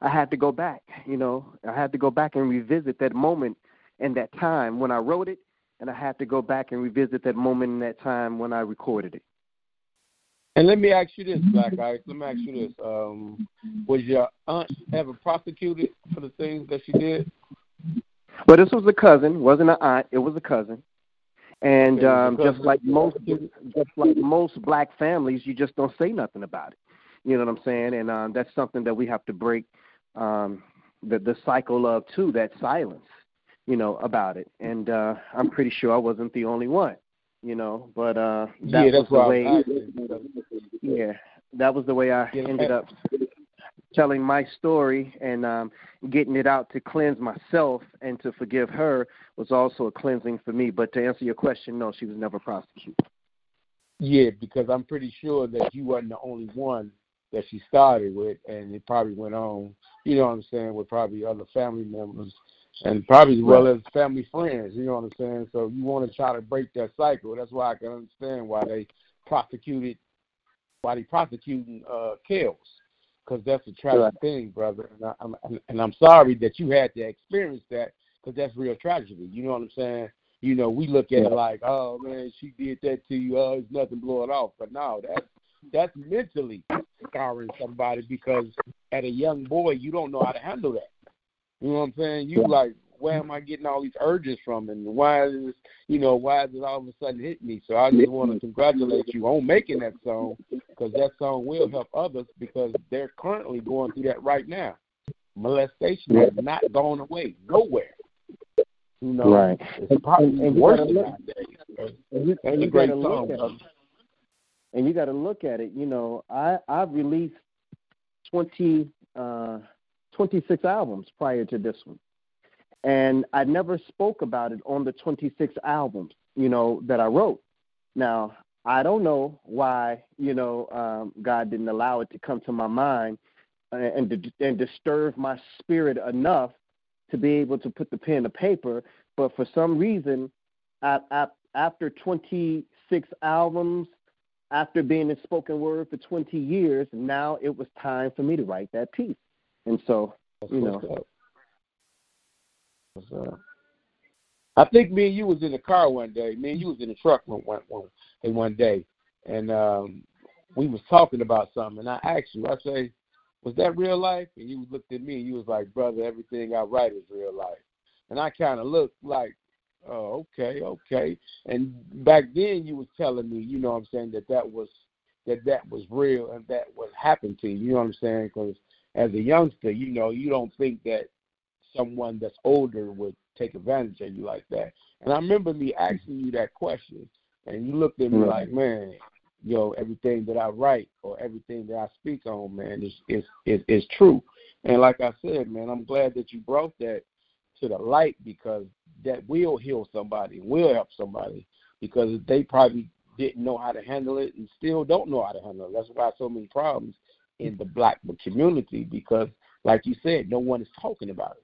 I had to go back, you know, I had to go back and revisit that moment and that time when I wrote it, and I had to go back and revisit that moment and that time when I recorded it. And let me ask you this, Blaq Ice. Let me ask you this: um, Was your aunt ever prosecuted for the things that she did? Well, this was a cousin. wasn't an aunt. It was a cousin. And um, just like most, just like most black families, you just don't say nothing about it. You know what I'm saying? And um, that's something that we have to break um, the the cycle of too. That silence, you know, about it. And uh, I'm pretty sure I wasn't the only one. You know, but uh, that yeah, was the way. Yeah, that was the way I ended up telling my story and um, getting it out to cleanse myself and to forgive her was also a cleansing for me. But to answer your question, no, she was never prosecuted. Yeah, because I'm pretty sure that you wasn't the only one that she started with, and it probably went on. You know what I'm saying? With probably other family members, and probably as well as family friends. You know what I'm saying? So you want to try to break that cycle. That's why I can understand why they prosecuted, why they prosecuting uh, Kels, because that's a tragic right. thing, brother. And, I, I'm, and I'm sorry that you had to experience that, because that's real tragedy. You know what I'm saying? You know, we look at yeah. it like, oh man, she did that to you. Oh, it's nothing, blow it off. But no, that's that's mentally scarring somebody because at a young boy you don't know how to handle that. You know what I'm saying? You like, where am I getting all these urges from, and why is this, you know why is it all of a sudden hit me? So I just want to congratulate you on making that song because that song will help others because they're currently going through that right now. Molestation has not gone away nowhere. You know, right. it's probably and, and worse nowadays. And you, and you got to look at it. And you got to look at it. You know, I I've released twenty uh, 26 albums prior to this one. And I never spoke about it on the 26 albums, you know, that I wrote. Now, I don't know why, you know, um, God didn't allow it to come to my mind and, and, and disturb my spirit enough to be able to put the pen to paper. But for some reason, I, I, after 26 albums, after being in spoken word for 20 years, now it was time for me to write that piece. And so, you know. Uh, I think me and you was in the car one day. Me and you was in the truck one one one, one day, and um, we was talking about something. And I asked you, I say, "Was that real life?" And you looked at me and you was like, "Brother, everything I write is real life." And I kind of looked like, "Oh, okay, okay." And back then you was telling me, you know, what I'm saying that that was that that was real and that was happened to you. You know what I'm saying? Because as a youngster, you know, you don't think that someone that's older would take advantage of you like that. And I remember me asking you that question, and you looked at me like, man, yo, everything that I write or everything that I speak on, man, is is is, is true. And like I said, man, I'm glad that you brought that to the light because that will heal somebody, will help somebody because they probably didn't know how to handle it and still don't know how to handle it. That's why so many problems in the black community because, like you said, no one is talking about it.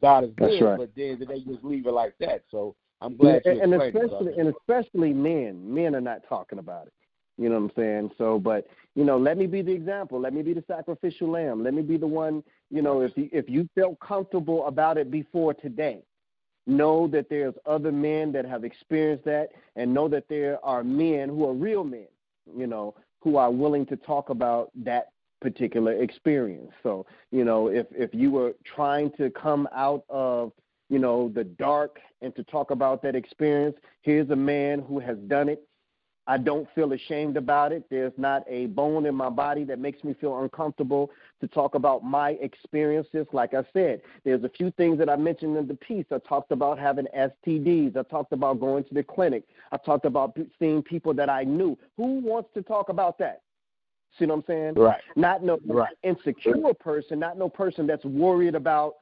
God is good, right. but then they just leave it like that. So I'm glad you and, and especially and especially men, men are not talking about it. You know what I'm saying? So, but you know, let me be the example. Let me be the sacrificial lamb. Let me be the one. You know, if you, if you felt comfortable about it before today, know that there's other men that have experienced that, and know that there are men who are real men. You know, who are willing to talk about that particular experience. So, you know, if if you were trying to come out of, you know, the dark and to talk about that experience, here's a man who has done it. I don't feel ashamed about it. There's not a bone in my body that makes me feel uncomfortable to talk about my experiences. Like I said, there's a few things that I mentioned in the piece. I talked about having STDs. I talked about going to the clinic. I talked about seeing people that I knew. Who wants to talk about that? See what I'm saying? Right. Not no Right. insecure person, not no person that's worried about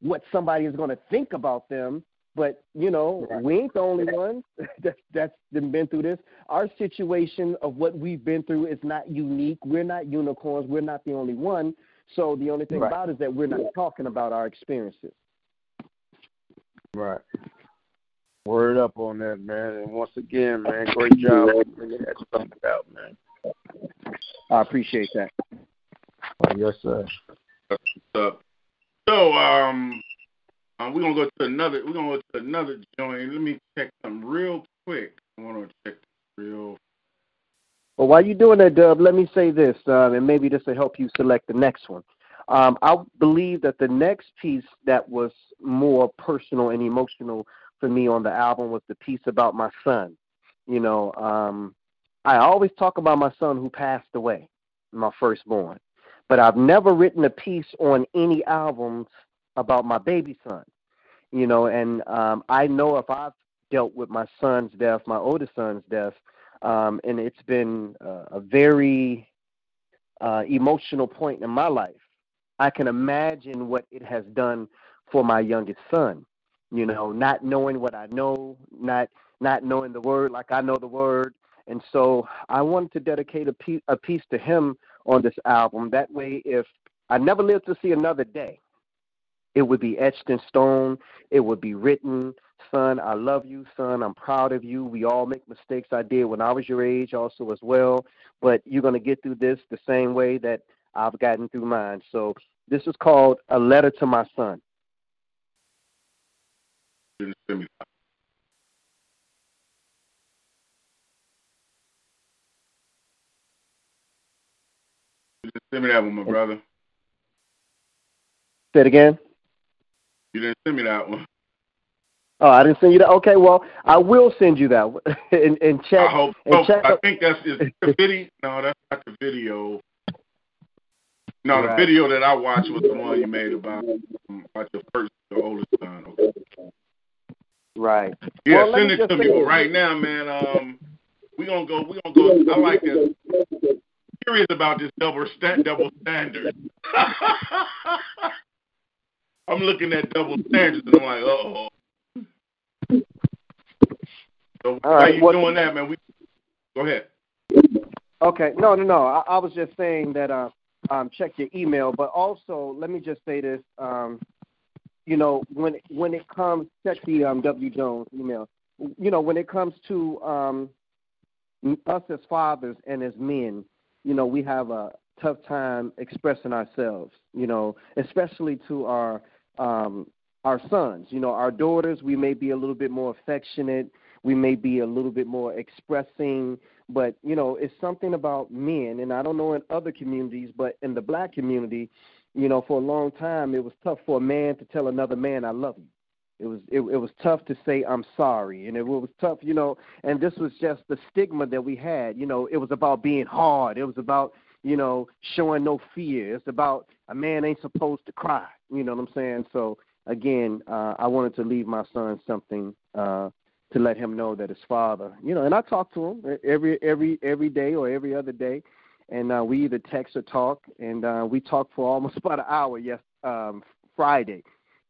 what somebody is going to think about them. But you know, Right. we ain't the only ones that that's been through this. Our situation of what we've been through is not unique. We're not unicorns. We're not the only one. So the only thing Right. about it is that we're not talking about our experiences. Right. Word up on that, man. And once again, man, great job bringing that stuff out, man. I appreciate that. Oh, yes, sir. Uh, so um, uh, we're gonna go to another. We're gonna go to another joint. Let me check something real quick. I want to check real. Well, while you're doing that, Dub, let me say this, um, and maybe this will help you select the next one. Um, I believe that the next piece that was more personal and emotional for me on the album was the piece about my son. You know, um, I always talk about my son who passed away, my firstborn, but I've never written a piece on any albums about my baby son. You know, and um, I know if I've dealt with my son's death, my oldest son's death, um, and it's been uh, a very uh, emotional point in my life. I can imagine what it has done for my youngest son. You know, not knowing what I know, not not knowing the word like I know the word, and so I wanted to dedicate a piece, a piece to him on this album. That way, if I never live to see another day, it would be etched in stone. It would be written, son, I love you, son. I'm proud of you. We all make mistakes. I did when I was your age, also as well. But you're going to get through this the same way that I've gotten through mine. So this is called A Letter to My Son. Didn't send me that. You didn't send me that one, my brother. Say it again. You didn't send me that one. Oh, I didn't send you that. Okay, well, I will send you that one. and, and check. I hope. and Oh, check I think that's is the video. No, that's not the video. No, the video that I watched was the one you made about um, about your first, your oldest son. Okay. right. Yeah, Well, send it to me. But right now, man, um, we gonna go. We gonna go. I like this. Curious about this double sta- double standard. I'm looking at double standards and I'm like, oh. So All how right, you doing that, man? We go ahead. Okay. No, no, no. I, I was just saying that uh, um, check your email, but also let me just say this. Um, you know, when when it comes, check the um, W Jones email. You know, when it comes to um, us as fathers and as men, you know, we have a tough time expressing ourselves. You know, especially to our um, our sons. You know, our daughters, we may be a little bit more affectionate. We may be a little bit more expressing but you know it's something about men and i don't know in other communities but in the black community you know for a long time it was tough for a man to tell another man i love you it was it, it was tough to say i'm sorry. And it was tough you know and this was just the stigma that we had you know it was about being hard. It was about you know showing no fear. It's about a man ain't supposed to cry you know what i'm saying? So again uh i wanted to leave my son something uh to let him know that his father, you know, and I talk to him every every every day or every other day, and uh, we either text or talk, and uh, we talked for almost about an hour yes um, Friday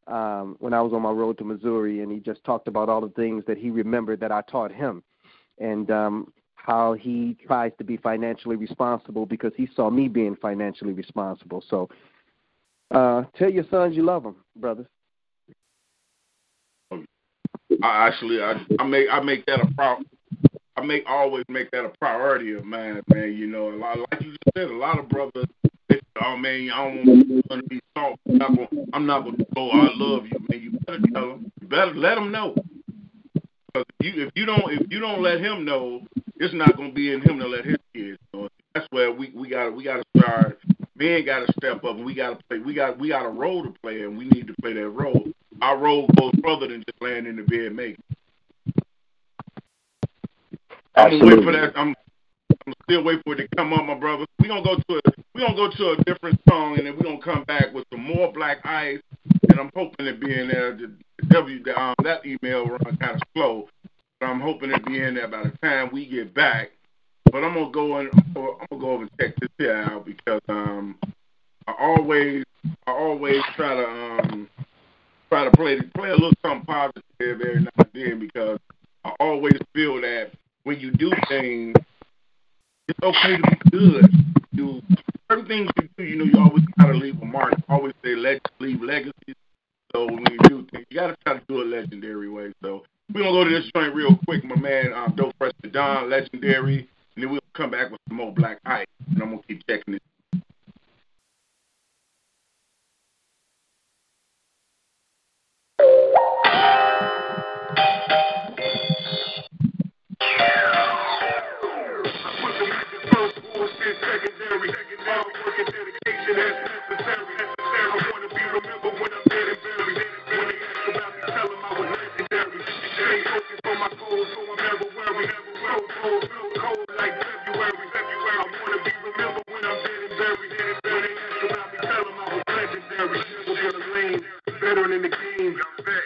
um, when I was on my road to Missouri, and he just talked about all the things that he remembered that I taught him, and um, how he tries to be financially responsible because he saw me being financially responsible. So uh, tell your sons you love them, brothers. I actually I, I make I make that a pro I make always make that a priority of mine, man. You know, a lot like you said, a lot of brothers Oh man, I don't want to be soft. I'm not gonna I'm not gonna go, I love you, man. You better tell them. You better let them know. Because if you if you don't if you don't let him know, it's not gonna be in him to let his kids know. That's where we we got we got to start men got to step up, and we got to play. We got we got a role to play, and we need to play that role. Our role goes further than just laying in the bed making. I'm waiting for that. I'm I'm still waiting for it to come up, my brother. We gonna go to a we gonna go to a different song, and then we gonna come back with some more Blaq Ice. And I'm hoping to be in there. The, W um, that email run kind of slow, but I'm hoping to be in there by the time we get back. But I'm gonna go and I'm gonna go over and check this here out because um I always I always try to um try to play play a little something positive every now and then because I always feel that when you do things, it's okay to be good. You certain things you do, you know, you always gotta leave a mark. Always say let leave legacies. So when you do things, you gotta try to do it legendary way. So we're gonna go to this joint real quick, my man, um, Dope Fresh Don, legendary, and then we'll come back with some more Blaq Ice, and I'm gonna keep checking it. Hard work and dedication as necessary. I wanna be remembered when I'm dead and buried. When they ask about me, I was legendary. Stay focused on my goals, so I'm never worried. So cold, like February. I wanna be remembered when I'm dead and buried. When they ask about me, tell them I was legendary. Never been a lane, veteran in the game.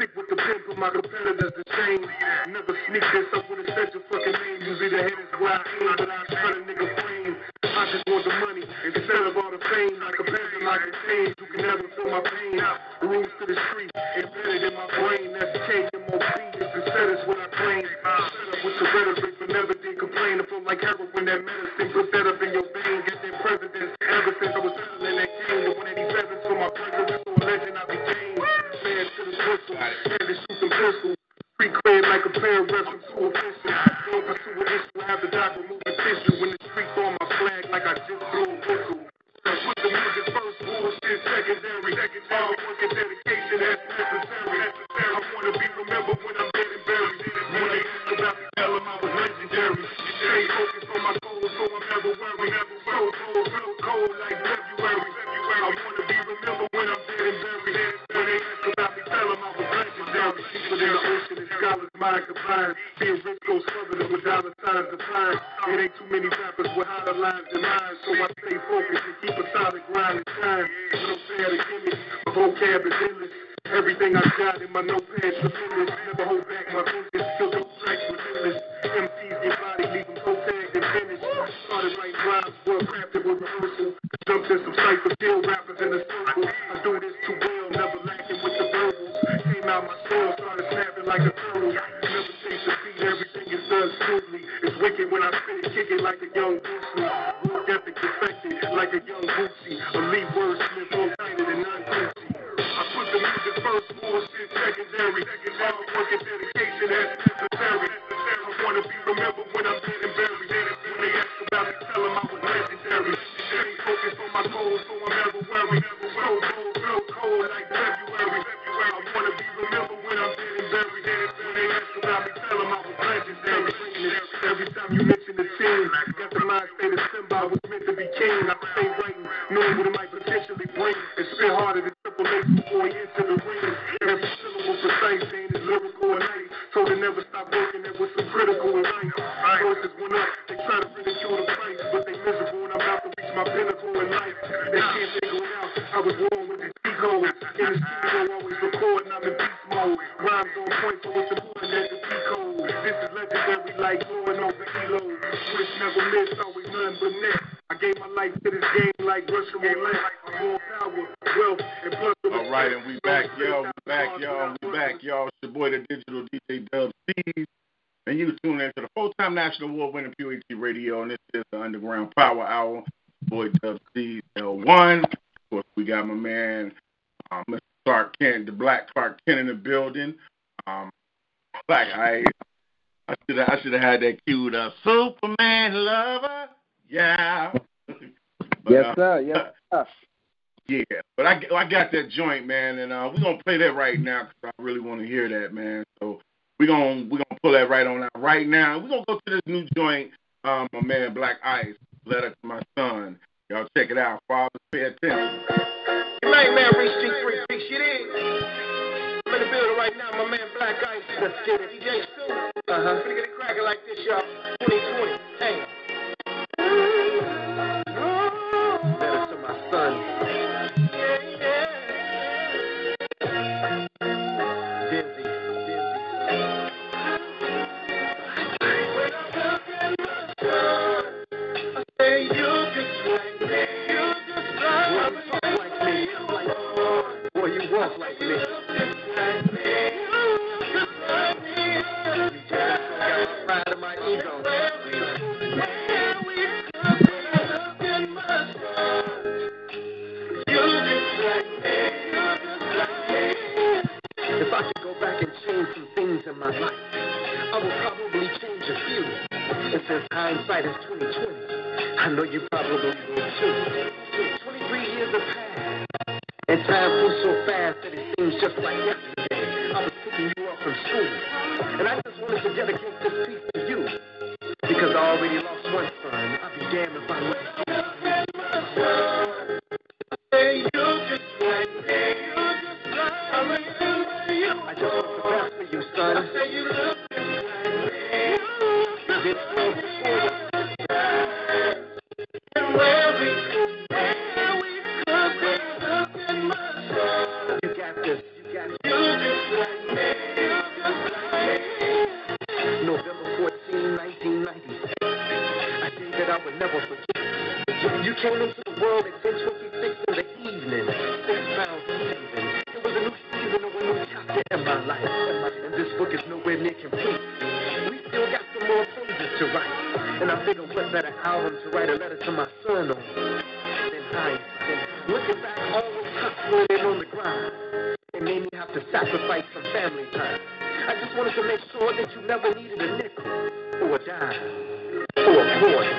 Stick with the pen, put my competitors to shame. Never sneak this up when such a fucking name. Usually the head is aim, but I try a nigga frame. I just want the money instead of all the fame. Like a peasant, like a change, you can never feel my pain. Out. the Rules to the street, embedded in my brain. That's KMOB, it's the status what I claim. Set up with the rhetoric, but never did complain. I feel like heroin, that medicine, put that up in your vein. Get them presidents ever since I was settling that game. The 187 for my president, so a legend I became. Man to the whistle, had to shoot some pistols. Free clear like a pair of reference to a pistol. Don't pursue an issue, have the doc remove the tissue. When the streets on my flag like I just blew a whistle. Put the music first, bullshit secondary. Hard work and dedication as necessary. I wanna be remembered when I'm dead and buried. When they ask about me, tell them I was legendary. Stay focused on my goals, so I'm never worried. So cold, so cold like February. I wanna be remembered when I'm dead and buried. Tell them I was legendary. Deeper than the ocean, and scholars mind combined. Being rich goes further than with dollar signs defined. It ain't too many rappers with hotter lines than mine, so I stay focused and keep a solid grind and shine. But I'm fair to gimmicks, my vocab is endless. Everything I got in my notepad's tremendous. Never hold back my focus, still do tracks relentless. MCs get body, leave them toe tagged and finished. Started writing rhymes, well crafted with rehearsal. Jumped in some cypher, still rappers in a circle. I do this too well, never like a turtle. Never chase the beat, everything is done smoothly. It's wicked when I spit it, kick it like a young Bruce Lee. Work ethic perfected like a young Bootsy. Elite wordsmith, national award-winning POET radio, and this is the Underground Power Hour. Boy, Dub Steve L1. Of course, we got my man, um, Mr. Clark Kent, the Black Clark Kent in the building. Um, Blaq Ice. I should have I should have had that queued up. Superman lover, yeah. But, Yes, uh, sir. Yes, sir. yeah, but I, I got that joint, man, and uh, we're gonna play that right now because I really want to hear that, man. So we're going we're gonna pull that right on out right now. We're gonna go to this new joint, um, my man Blaq Ice, letter to my son. Y'all check it out, fathers pay attention. Your nightmare reached G3 big shit in. I'm in the building right now, my man Blaq Ice. Let's get it. DJ Stu. Uh-huh. We're gonna get it cracking like this, y'all. 2020. Hey. If I could go back and change some things in my life, I would probably change a few. If since hindsight is 2020, I know you probably would too. 23 years have passed like yesterday. I was picking you up from school. And I just wanted to dedicate And I figured what better album to write a letter to my son on than I. Looking back, all those always concentrated on the ground. It made me have to sacrifice some family time. I just wanted to make sure that you never needed a nickel, or a dime, or a quarter,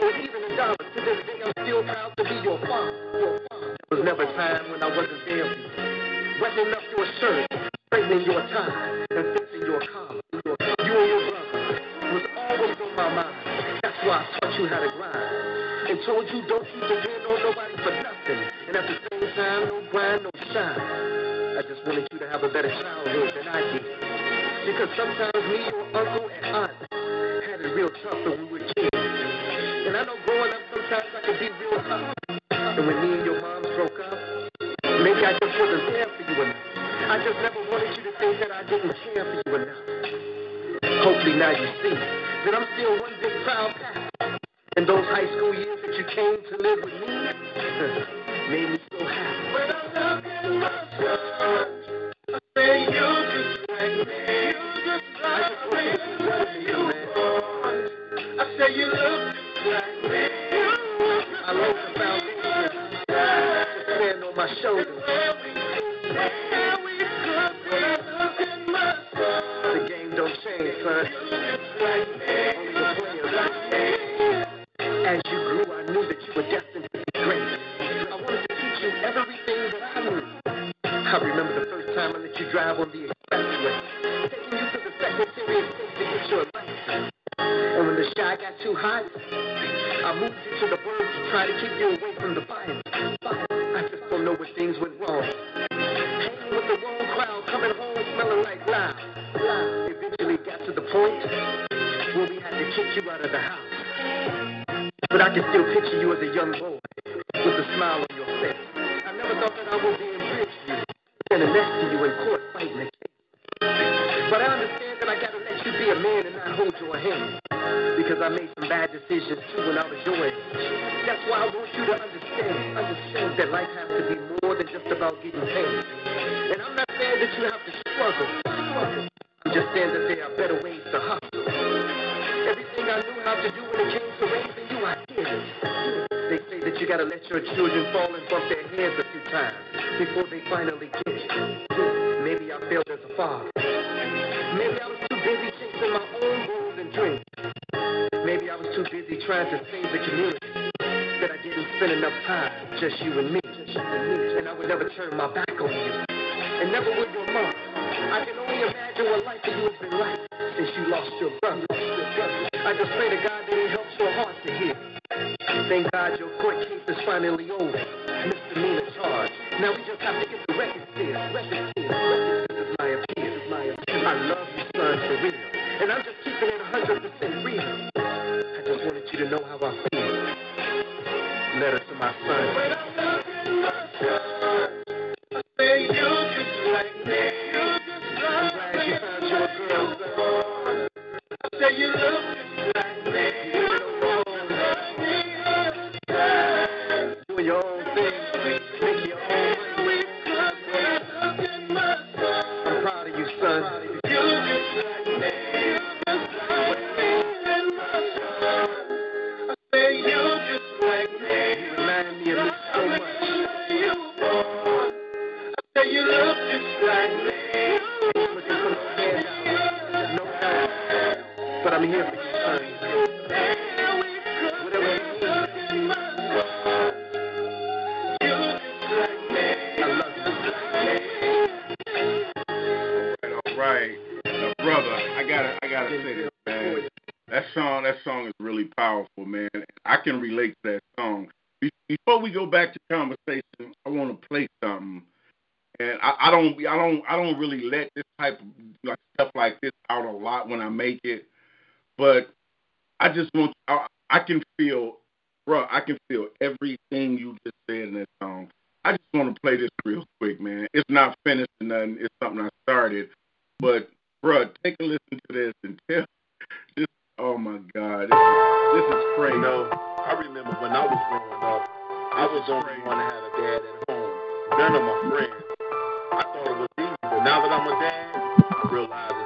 or even a dollar. To this day, I'm still proud to be your father. There was never a time when I wasn't there for you. Wetting up your shirt, straightening your tie. Because sometimes me, your uncle, and aunt had it real tough, and we would that song. Before we go back to conversation, I want to play something, and I, I don't, I don't, I don't really let this type of like, stuff like this out a lot when I make it, but I just want, I, I can feel, bro, I can feel everything you just said in that song. I just want to play this real quick, man. It's not finished or nothing. It's something I started, but bro, take a listen to this and tell, just Oh my God, this is, this is crazy. You know, I remember when I was growing up, I was only one that had a dad at home. None of my friends. I thought it was easy, but now that I'm a dad, I realize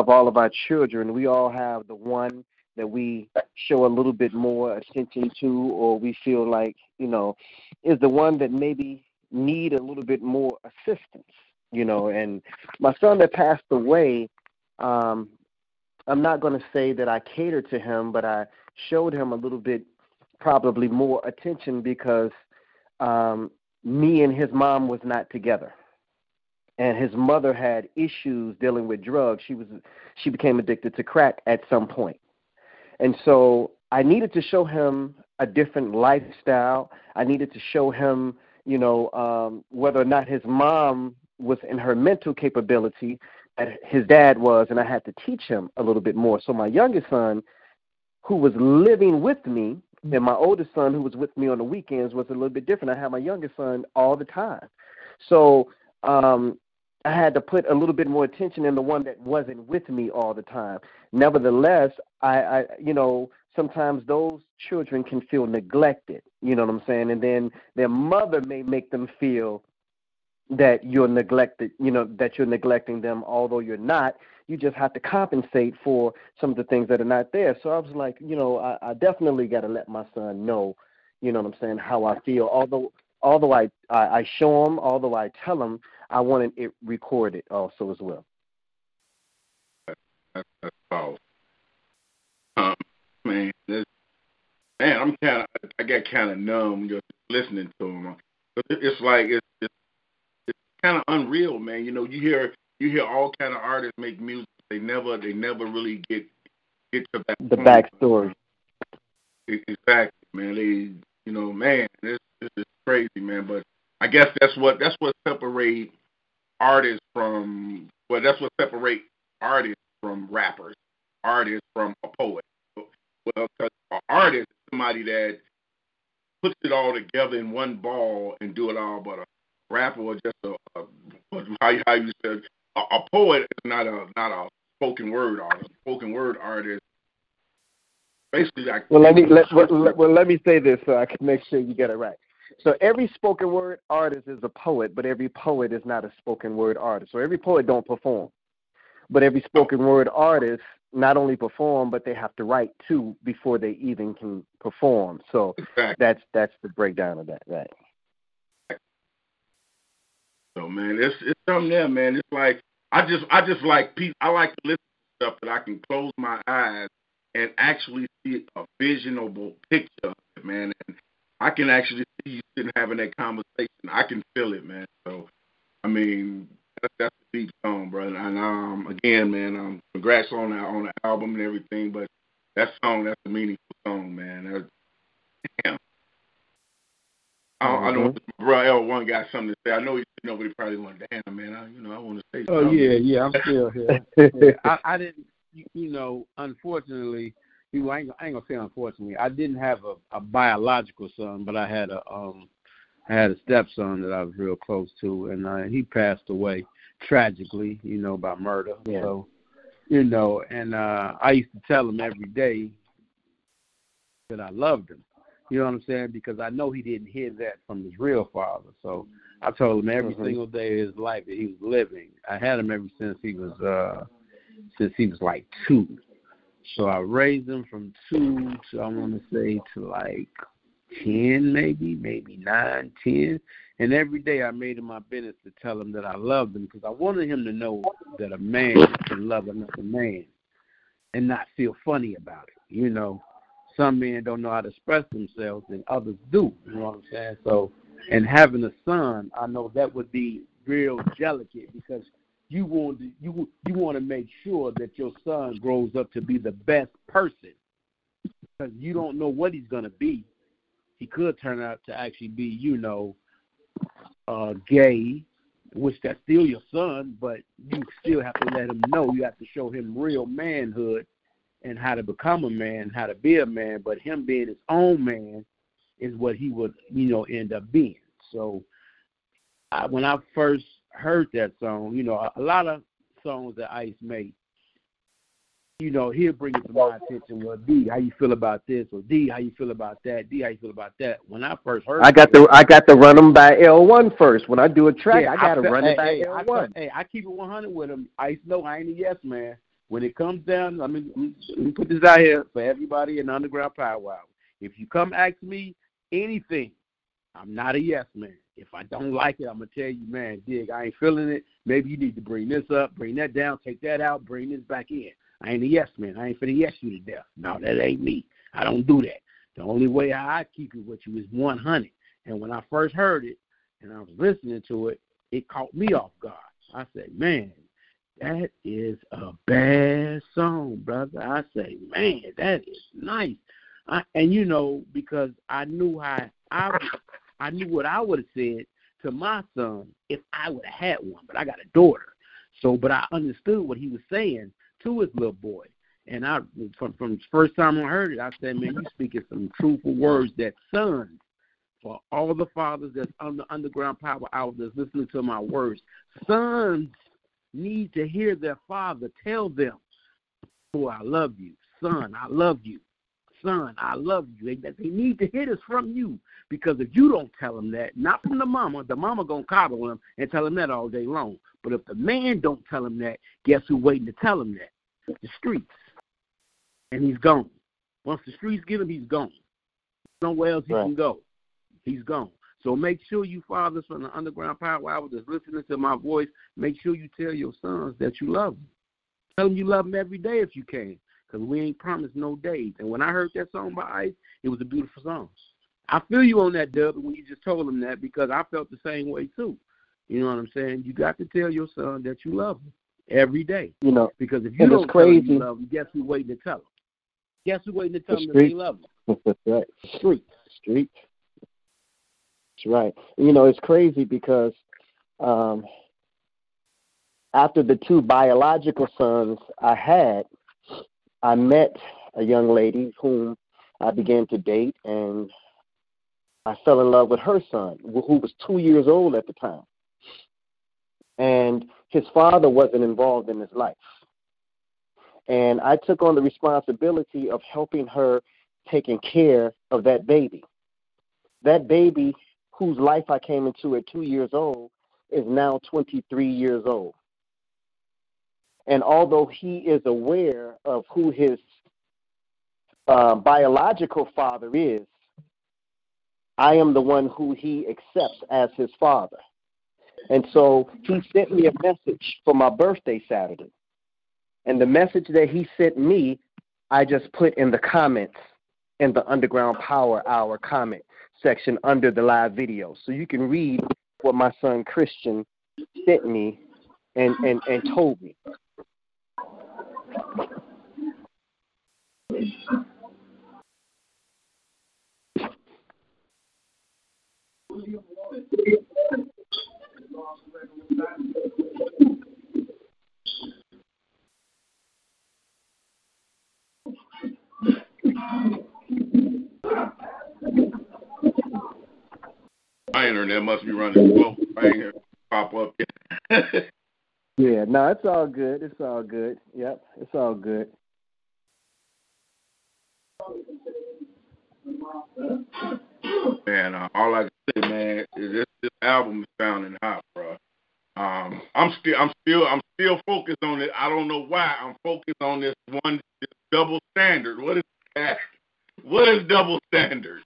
of all of our children, we all have the one that we show a little bit more attention to, or we feel like you know, is the one that maybe need a little bit more assistance. You know, and my son that passed away, um, I'm not going to say that I catered to him, but I showed him a little bit, probably more attention because um, me and his mom was not together, and his mother had issues dealing with drugs. She was she became addicted to crack at some point. and so I needed to show him a different lifestyle. I needed to show him, you know, um, whether or not his mom was in her mental capability that his dad was, and I had to teach him a little bit more. So my youngest son, who was living with me, and my oldest son, who was with me on the weekends, was a little bit different. I had my youngest son all the time, so um, I had to put a little bit more attention in the one that wasn't with me all the time. Nevertheless, I, I you know, sometimes those children can feel neglected. You know what I'm saying? And then their mother may make them feel that you're neglected, you know, that you're neglecting them, although you're not. You just have to compensate for some of the things that are not there. So I was like, you know, I, I definitely got to let my son know, you know what I'm saying, how I feel. Although, although I, I, I show him, although I tell him, I wanted it recorded also as well. That's, that's powerful. Um, man, this, man, I'm kind of, I got kind of numb just listening to him. It's like it's, it's kind of unreal, man. You know, you hear you hear all kind of artists make music. They never they never really get get to that the point. backstory. Exactly, man. They you know, man, this this is crazy, man. But I guess that's what that's what separate artists from well, that's what separate artists from rappers, artists from a poet. Well, because an artist is somebody that puts it all together in one ball and do it all, but a rapper or just a, a how, how you said a, a poet is not a not a spoken word artist. Spoken word artist basically like well let me let well let me say this so I can make sure you get it right. So every spoken word artist is a poet, but every poet is not a spoken word artist. So every poet don't perform. But every spoken word artist not only perform, but they have to write too before they even can perform. So exactly. that's that's the breakdown of that, right? So man, it's it's something there, man. It's like I just I just like I like to listen to stuff that I can close my eyes and actually see a visionable picture man. And I can actually see you sitting having that conversation. I can feel it, man. So I mean, that's, that's a deep song, brother. And um, again, man, um, congrats on the on the album and everything. But that song, that's a meaningful song, man. That's, damn. I, mm-hmm. I know bro L one got something to say. I know he nobody probably wanted to damn man. I, you know, I want to say. Oh something. yeah, yeah, I'm still here. yeah, I, I didn't, you know, unfortunately, you I ain't, I ain't gonna say unfortunately, I didn't have a, a biological son, but I had a um, I had a stepson that I was real close to, and uh, he passed away tragically, you know, by murder. Yeah. So, you know, and uh, I used to tell him every day that I loved him you know what I'm saying? Because I know he didn't hear that from his real father. So I told him every mm-hmm. single day of his life that he was living. I had him ever since he was uh since he was like two. So I raised him from two to I want to say to like ten, maybe, maybe nine, ten. And every day I made it my business to tell him that I loved him because I wanted him to know that a man can love another man and not feel funny about it. You know, some men don't know how to express themselves and others do. You know what I'm saying? So, and having a son, I know that would be real delicate because you want to, you you want to make sure that your son grows up to be the best person because you don't know what he's gonna be. He could turn out to actually be, you know, uh, gay, which that's still your son, but you still have to let him know. You have to show him real manhood and how to become a man, how to be a man. But him being his own man is what he would, you know, end up being. So I, when I first heard that song, you know, a, lot of songs that Ice made, you know, he'll bring it to my attention. Well, D, how you feel about this? Or D, how you feel about that? D, how you feel about that? When I first heard, I got the I got to run them by L one first. When I do a track, yeah, I got to run hey, it by hey, L I, one. hey, I keep it 100 with him. Ice know I ain't a yes man. When it comes down, I mean, let me put this out here for everybody in Underground Power. If you come ask me anything, I'm not a yes man. If I don't like it, I'm gonna tell you, man, dig, I ain't feeling it. Maybe you need to bring this up, bring that down, take that out, bring this back in. I ain't a yes man. I ain't finna yes you to death. No, that ain't me. I don't do that. The only way I keep it with you is 100. And when I first heard it and I was listening to it, it caught me off guard. I said, man, that is a bad song, brother. I say, man, that is nice. I, and you know, because I knew how I, I knew what I would have said to my son if I would have had one. But I got a daughter, so but I understood what he was saying to his little boy. And I, from from the first time I heard it, I said, man, you speaking some truthful words that sons, for all the fathers that's the underground power hour that's listening to my words, sons need to hear their father tell them, Boy, I love you. Son, I love you. Son, I love you. They, they need to hear this from you because if you don't tell them that, not from the mama, the mama gonna coddle him and tell him that all day long. But if the man don't tell him that, guess who waiting to tell him that? The streets. And he's gone. Once the streets get him, he's gone. Nowhere else he Right. can go. He's gone. So make sure you fathers from the underground power hour that's listening to my voice, make sure you tell your sons that you love them. Tell them you love them every day if you can, because we ain't promised no days. And when I heard that song by Ice, it was a beautiful song. I feel you on that, Dub, when you just told him that because I felt the same way too. You know what I'm saying? You got to tell your son that you love him every day. You know, Because if you don't tell him you love him, guess who's waiting to tell him? Guess who's waiting to tell The him that they streets. love him? That's right. Street. Street. That's right. You know, it's crazy because um, after the two biological sons I had, I met a young lady whom I began to date, and I fell in love with her son, who was two years old at the time. And his father wasn't involved in his life. And I took on the responsibility of helping her taking care of that baby. That baby, whose life I came into at two years old, is now 23 years old. And although he is aware of who his uh, biological father is, I am the one who he accepts as his father. And so he sent me a message for my birthday Saturday. And the message that he sent me, I just put in the comments in the Underground Power Hour comment section under the live video. So you can read what my son Christian sent me and, and, and told me. My internet must be running slow. I ain't pop up. Yeah, no, it's all good. It's all good. Yep, it's all good. man, uh, all I can say, man, is this, this album is sounding hot, bro. Um, I'm still, I'm still, I'm still focused on it. I don't know why. I'm focused on this one this double standard. What is that? What is double standard?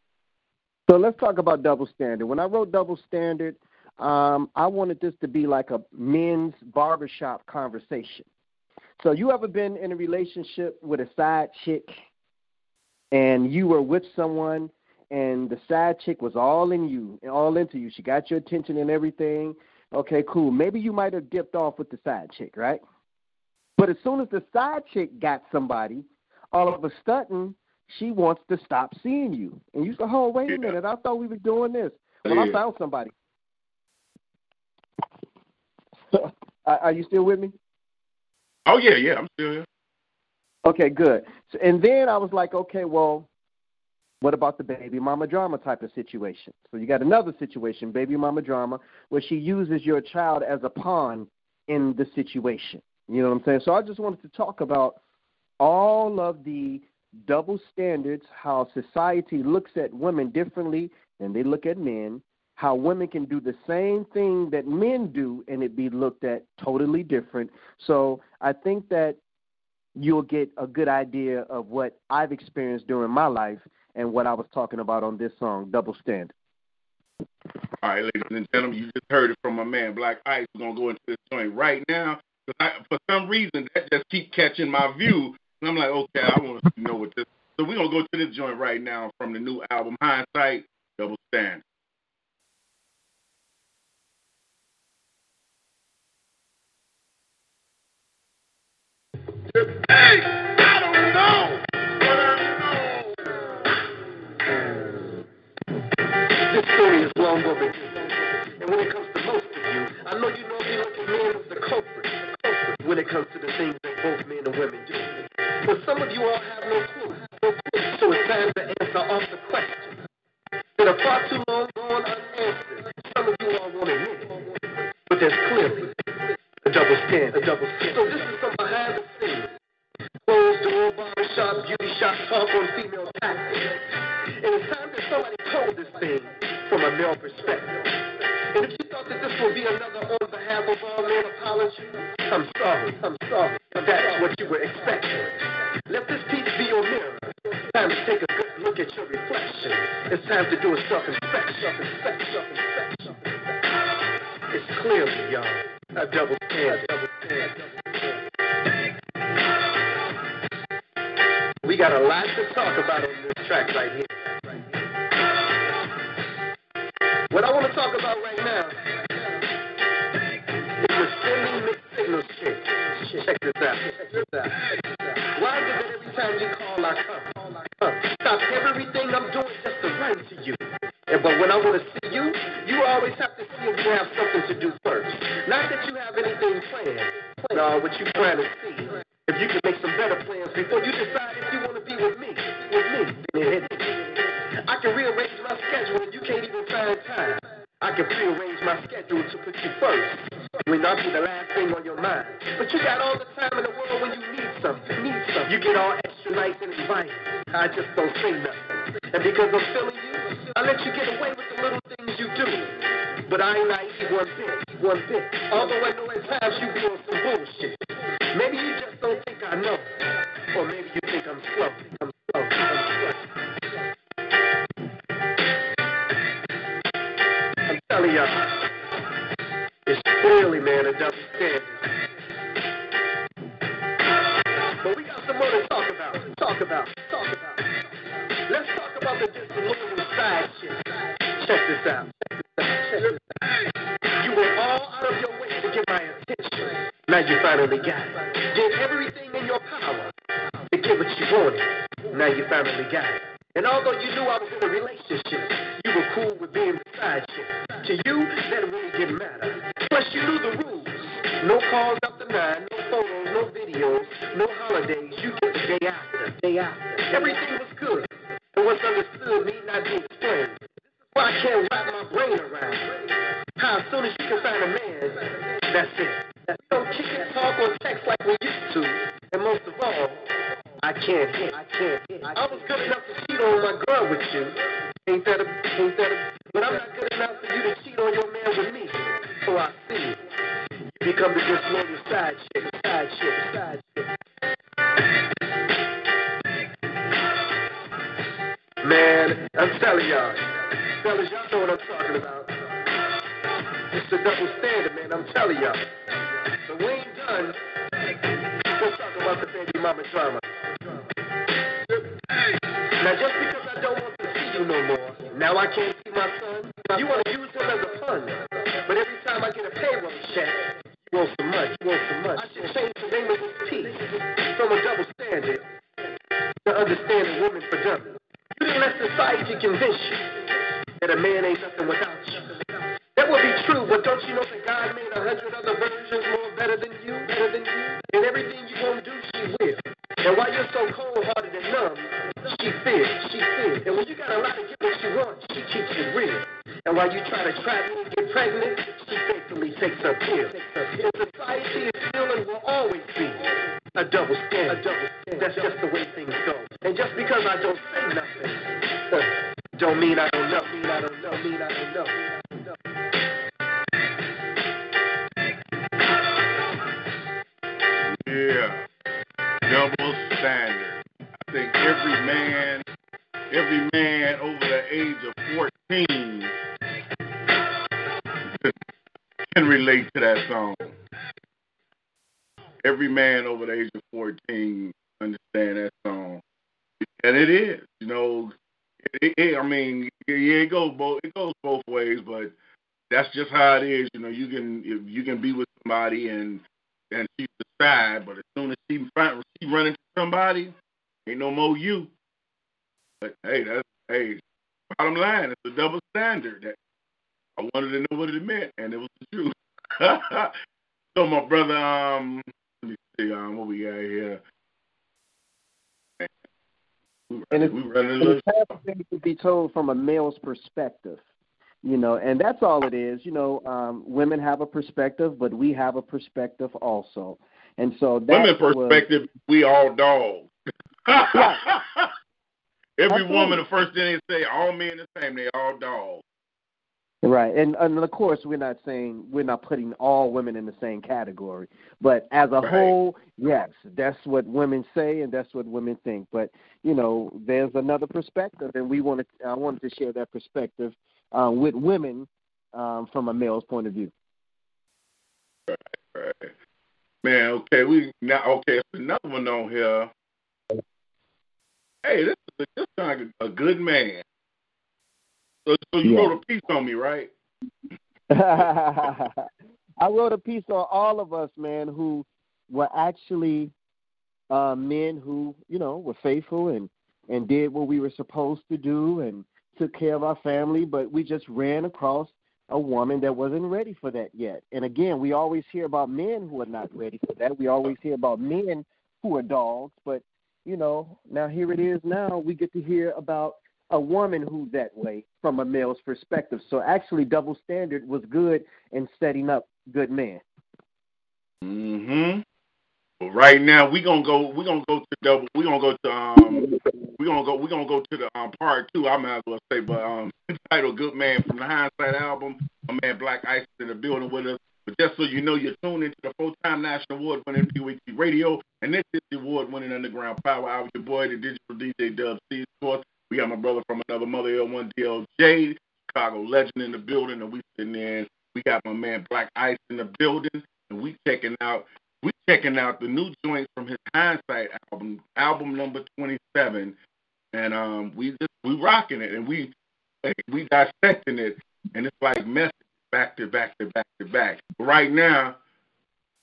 So let's talk about double standard. When I wrote double standard, um, I wanted this to be like a men's barbershop conversation. So you ever been in a relationship with a side chick and you were with someone and the side chick was all in you, all into you. She got your attention and everything. Okay, cool. Maybe you might have dipped off with the side chick, right? But as soon as the side chick got somebody, all of a sudden she wants to stop seeing you. And you say, Oh, wait a minute, I thought we were doing this. Well, I found somebody. Are, are you still with me? Oh yeah, yeah, I'm still here. Okay, good. So, and then I was like, okay, well, what about the baby mama drama type of situation? So you got another situation, baby mama drama, where she uses your child as a pawn in the situation. You know what I'm saying? So I just wanted to talk about all of the double standards, how society looks at women differently than they look at men, how women can do the same thing that men do and it be looked at totally different. So I think that you'll get a good idea of what I've experienced during my life and what I was talking about on this song, Double Standard. All right, ladies and gentlemen, you just heard it from my man Blaq Ice. We're gonna go into this joint right now. I, for some reason, that just keep catching my view, and I'm like, okay, I want to know what this. So we're gonna go to this joint right now from the new album Hindsight, Double Standard. A far too long unanswered. Some of you all want to. But there's clearly a double standard. A double standard. So this is some behind the scenes. Barbershop, beauty shop talk on female tactics. And it's time that somebody told this thing from a male perspective. And if you thought that this would be another on behalf of all men apology, I'm sorry, I'm sorry. But that's what you were expecting. Let this piece be your mirror. Time to take a good look at your reflection. It's time to do a self-inspection, self-inspection, self-inspection. It's clearly, y'all, a double standard. Got a lot to talk about on this track right here. What I want to talk about right now is the sending mixed signals shit. Check this out. Why is it that every time you call, I come? come. Stop everything I'm doing just to run to you. And but when I want to see you, you always have to see if you have something to do first. Not that you have anything planned. No, uh, what you trying to see. Be the last thing on your mind. But you got all the time in the world when you need something. Need something. You get all extra nice and inviting. I just don't say nothing. And because I'm feeling you, I let you get away with the little things you do. But I ain't naive one bit, one bit. Although I know at times you be on some bullshit. Maybe you just don't think I know. Or maybe you think I'm slow. I'm slow. I'm slow. I'm telling y'all, clearly, man, a double standard. But we got some more to talk about. Talk about. Talk about. Let's talk about the disloyal side shit. Check this out. You were all out of your way to get my attention. Now you finally got it. Did everything in your power to get what you wanted. Now you finally got it. And although you knew I was in a relationship, you were cool with being beside you. To you, that really didn't matter. You knew the rules. No calls after nine, no photos, no videos, no holidays. You get the day after, day after. Everything was good. And what's understood need not be explained. This is why I can't wrap my brain around. How as soon as you can find a man, that's it. That's no and talk or text like we used to. And most of all, I can't hit. I can't hit. I was good enough to cheat on my girl with you. Ain't that a, ain't that a, but I'm not good enough for you to cheat on your man with me. So I see. You become the disloyal side chick, side chick, side chick. Man, I'm telling y'all. Fellas, y'all know what I'm talking about. It's a double standard, man. I'm telling y'all. So we ain't done. Let's talk about the baby mama drama. Now, just because I don't want to see you no more, now I can't see my son. You want to use him as a pun. I get a pay Willie Shack? You want some money, you want some money. I should change the name of this piece from a double standard to understanding women for dummies. You didn't let society convince you that a man ain't nothing without you. That would be true, but don't you know that God made a hundred other versions more better than you, better than you? And everything you gonna do, she will. And while you're so cold-hearted and numb, she fears, she fears. And when you got a lot of get what you want, she keeps it real. And while you try to trap me get takes her pill. And she's decide, but as soon as she find she run into somebody, ain't no more you. But hey, that's hey, bottom line, it's a double standard. That I wanted to know what it meant, and it was the truth. so my brother, um, let me see, um, what we got here. We And it's, we running a and little. it's happening to be told from a male's perspective, you know, and that's all it is. You know, um, women have a perspective, but we have a perspective also, and so that Women was- perspective, we all dogs. Every Absolutely. woman, the first thing they say, all men the same, they all dogs. Right, and and of course we're not saying we're not putting all women in the same category, but as a Right. whole, yes, that's what women say and that's what women think. But you know, there's another perspective, and we wanted I wanted to share that perspective uh, with women um, from a male's point of view. Right. right. Man, okay, we now okay. It's another one on here. Hey, this is this sounds like a good man. So, so you Yeah. wrote a piece on me, right? I wrote a piece on all of us, man, who were actually uh, men who, you know, were faithful and and did what we were supposed to do and took care of our family, but we just ran across a woman that wasn't ready for that yet. And again, we always hear about men who are not ready for that. We always hear about men who are dogs, but you know, now here it is now we get to hear about a woman who's that way from a male's perspective. So actually double standard was good in setting up good men. Mm-hmm. But right now we gonna go we gonna go to double we gonna go to um we gonna go we gonna go to the um part two, I might as well say, but um titled Good Man from the Hindsight album. My man Blaq Ice in the building with us. But just so you know, you're tuned into the full-time national award winning PWT radio, and this is the award winning underground power hour. Your boy, the digital DJ Dub C, of course. We got my brother from another mother L1 DLJ, Chicago legend in the building, and we sitting in. We got my man Blaq Ice in the building, and we checking out we checking out the new joints from his Hindsight album, album number twenty seven, and um we just we rocking it and we we dissecting it, and it's like messages back to back to back to back. Right now,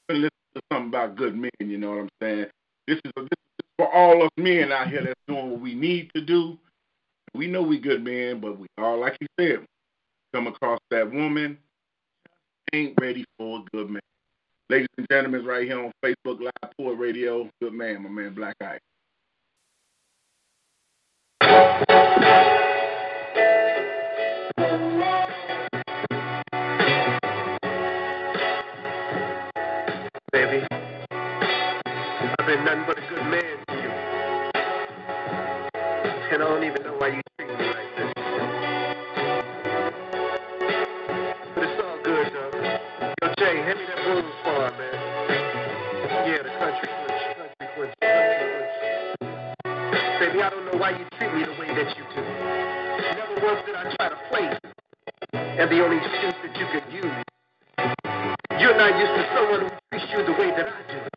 listen to something about good men. You know what I'm saying? This is this is for all us men out here that's doing what we need to do. We know we good men, but we all like you said, come across that woman ain't ready for a good man. Ladies and gentlemen, right here on Facebook Live Poor Radio, good man, my man Blaq Ice. baby. I've been nothing but a good man to you. And I don't even know why you hand me that blues bar, man. Yeah, the country switch, country switch, country switch. Baby, I don't know why you treat me the way that you do. Never once did I try to play. And the only excuse that you could use you're not used to someone who treats you the way that I do.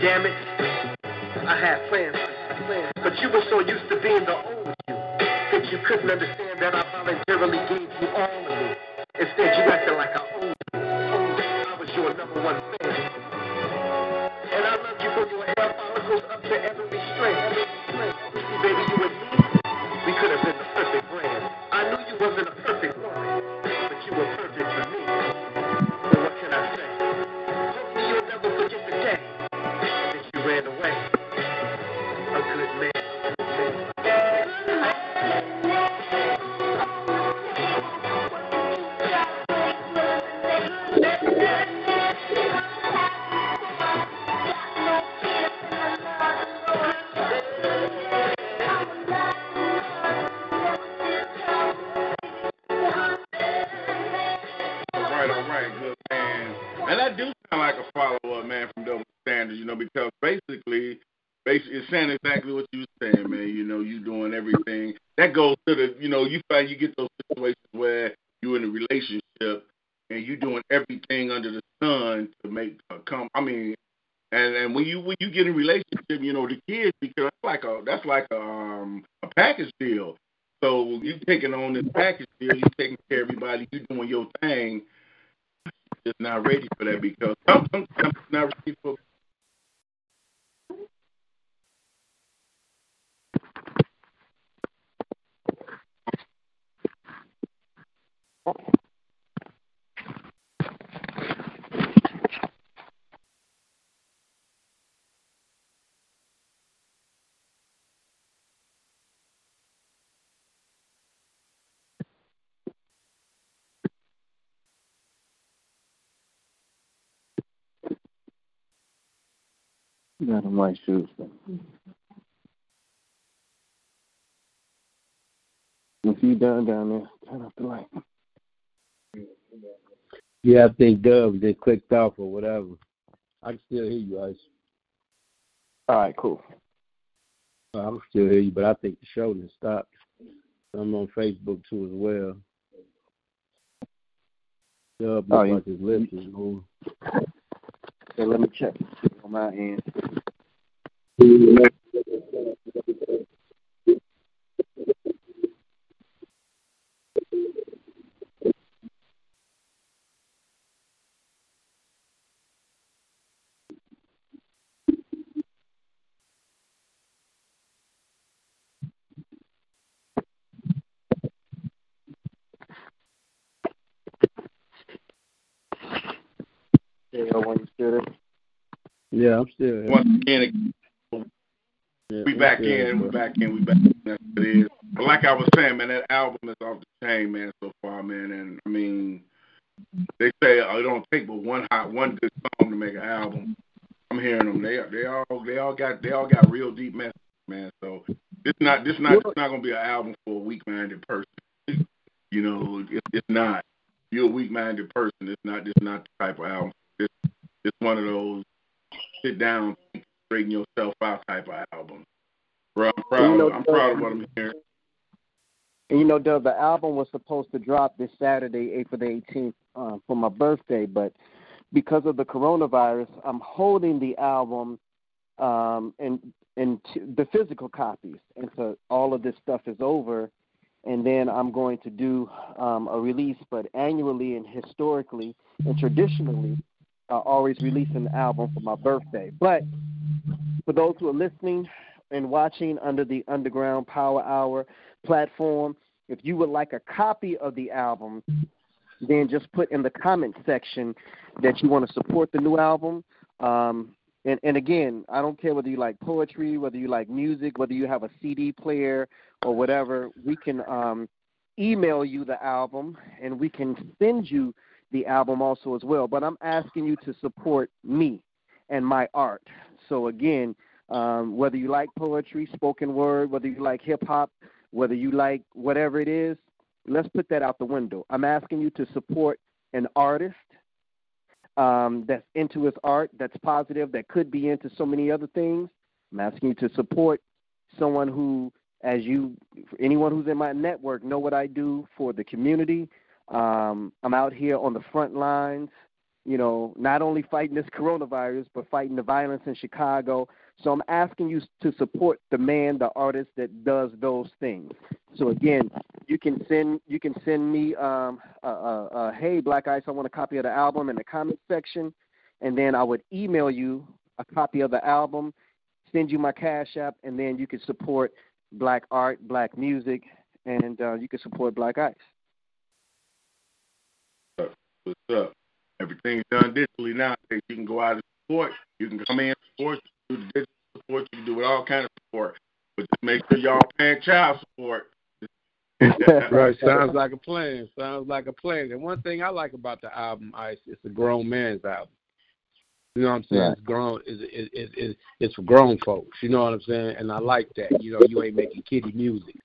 Damn it, I had plans you, but you were so used to being the old you that you couldn't understand that I voluntarily gave you all of me. Instead, you acted like I Got on my shoes. If you done down there, turn off the light. Yeah, I think Dubs they clicked off or whatever. I can still hear you, Ice. All right, cool. I can still hear you, but I think the show done stopped. I'm on Facebook too as well. Dub Oh, looks yeah. like his lips is moving. Let me check on my end. Yeah, when you still? Yeah, I'm still here. Once again, Yeah, we back in, we back in, we back in. That's what it is. But like I was saying, man, that album is off the chain, man, so far, man. And I mean, they say uh, it don't take but one hot, one good song to make an album. I'm hearing them. They they all they all got they all got real deep messages, man. So it's not this not it's not gonna be an album for a weak minded person. you know, it, it's not. You're a weak minded person. It's not. It's not the type of album. It's it's one of those sit down, think, straighten yourself out type of album. Bro, I'm proud. You know, I'm proud of what I'm hearing. And you know, Doug, the album was supposed to drop this Saturday, April the 18th, uh, for my birthday, but because of the coronavirus, I'm holding the album um, and and t- the physical copies until all of this stuff is over, and then I'm going to do um, a release. But annually and historically and traditionally, I always release an album for my birthday. But for those who are listening and watching under the Underground Power Hour platform, if you would like a copy of the album, then just put in the comment section that you want to support the new album. Um, and, and again, I don't care whether you like poetry, whether you like music, whether you have a CD player or whatever. We can um, email you the album, and we can send you the album also as well. But I'm asking you to support me and my art. So again, um, whether you like poetry, spoken word, whether you like hip hop, whether you like whatever it is, let's put that out the window. I'm asking you to support an artist um, that's into his art, that's positive, that could be into so many other things. I'm asking you to support someone who, as you, anyone who's in my network, know what I do for the community. Um, I'm out here on the front lines, you know, not only fighting this coronavirus, but fighting the violence in Chicago. So I'm asking you to support the man, the artist that does those things. So again, you can send you can send me um, uh, uh, uh, hey Blaq Ice, I want a copy of the album in the comment section, and then I would email you a copy of the album, send you my cash app, and then you can support black art, black music, and uh, you can support Blaq Ice. What's up? Everything's done digitally now. You can go out and support. You can come in support. You can do the digital support. You can do it all kind of support. But just make sure y'all paying child support. right. Sounds like a plan. Sounds like a plan. And one thing I like about the album, Ice, it's a grown man's album. You know what I'm saying? Right. It's grown. It's, it, it, it, it's for grown folks. You know what I'm saying? And I like that. You know, you ain't making kiddie music.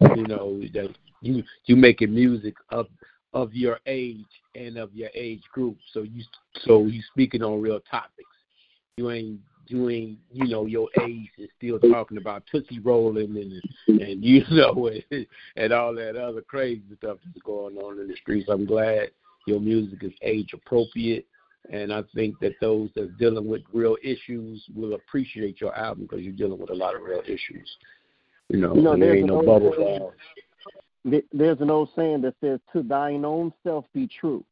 You know that you you making music of of your age and of your age group. So you so you speaking on real topics. You ain't doing you know your age is still talking about tootsie rolling and and you know and, and all that other crazy stuff that's going on in the streets. I'm glad your music is age appropriate, and I think that those that's dealing with real issues will appreciate your album because you're dealing with a lot of real issues. You know, You know, there ain't no bubble saying- bath. Th- There's an old saying that says, "To thine own self be true,"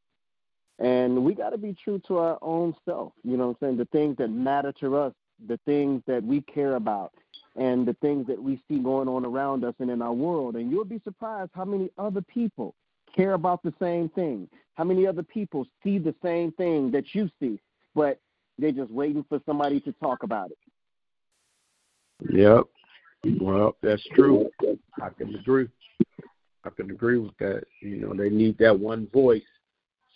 and we got to be true to our own self. You know, what I'm saying the things that matter to us, the things that we care about, and the things that we see going on around us and in our world. And you'll be surprised how many other people care about the same thing. How many other people see the same thing that you see, but they're just waiting for somebody to talk about it. Yep. Well, that's true. I can agree. I can agree with that. You know, they need that one voice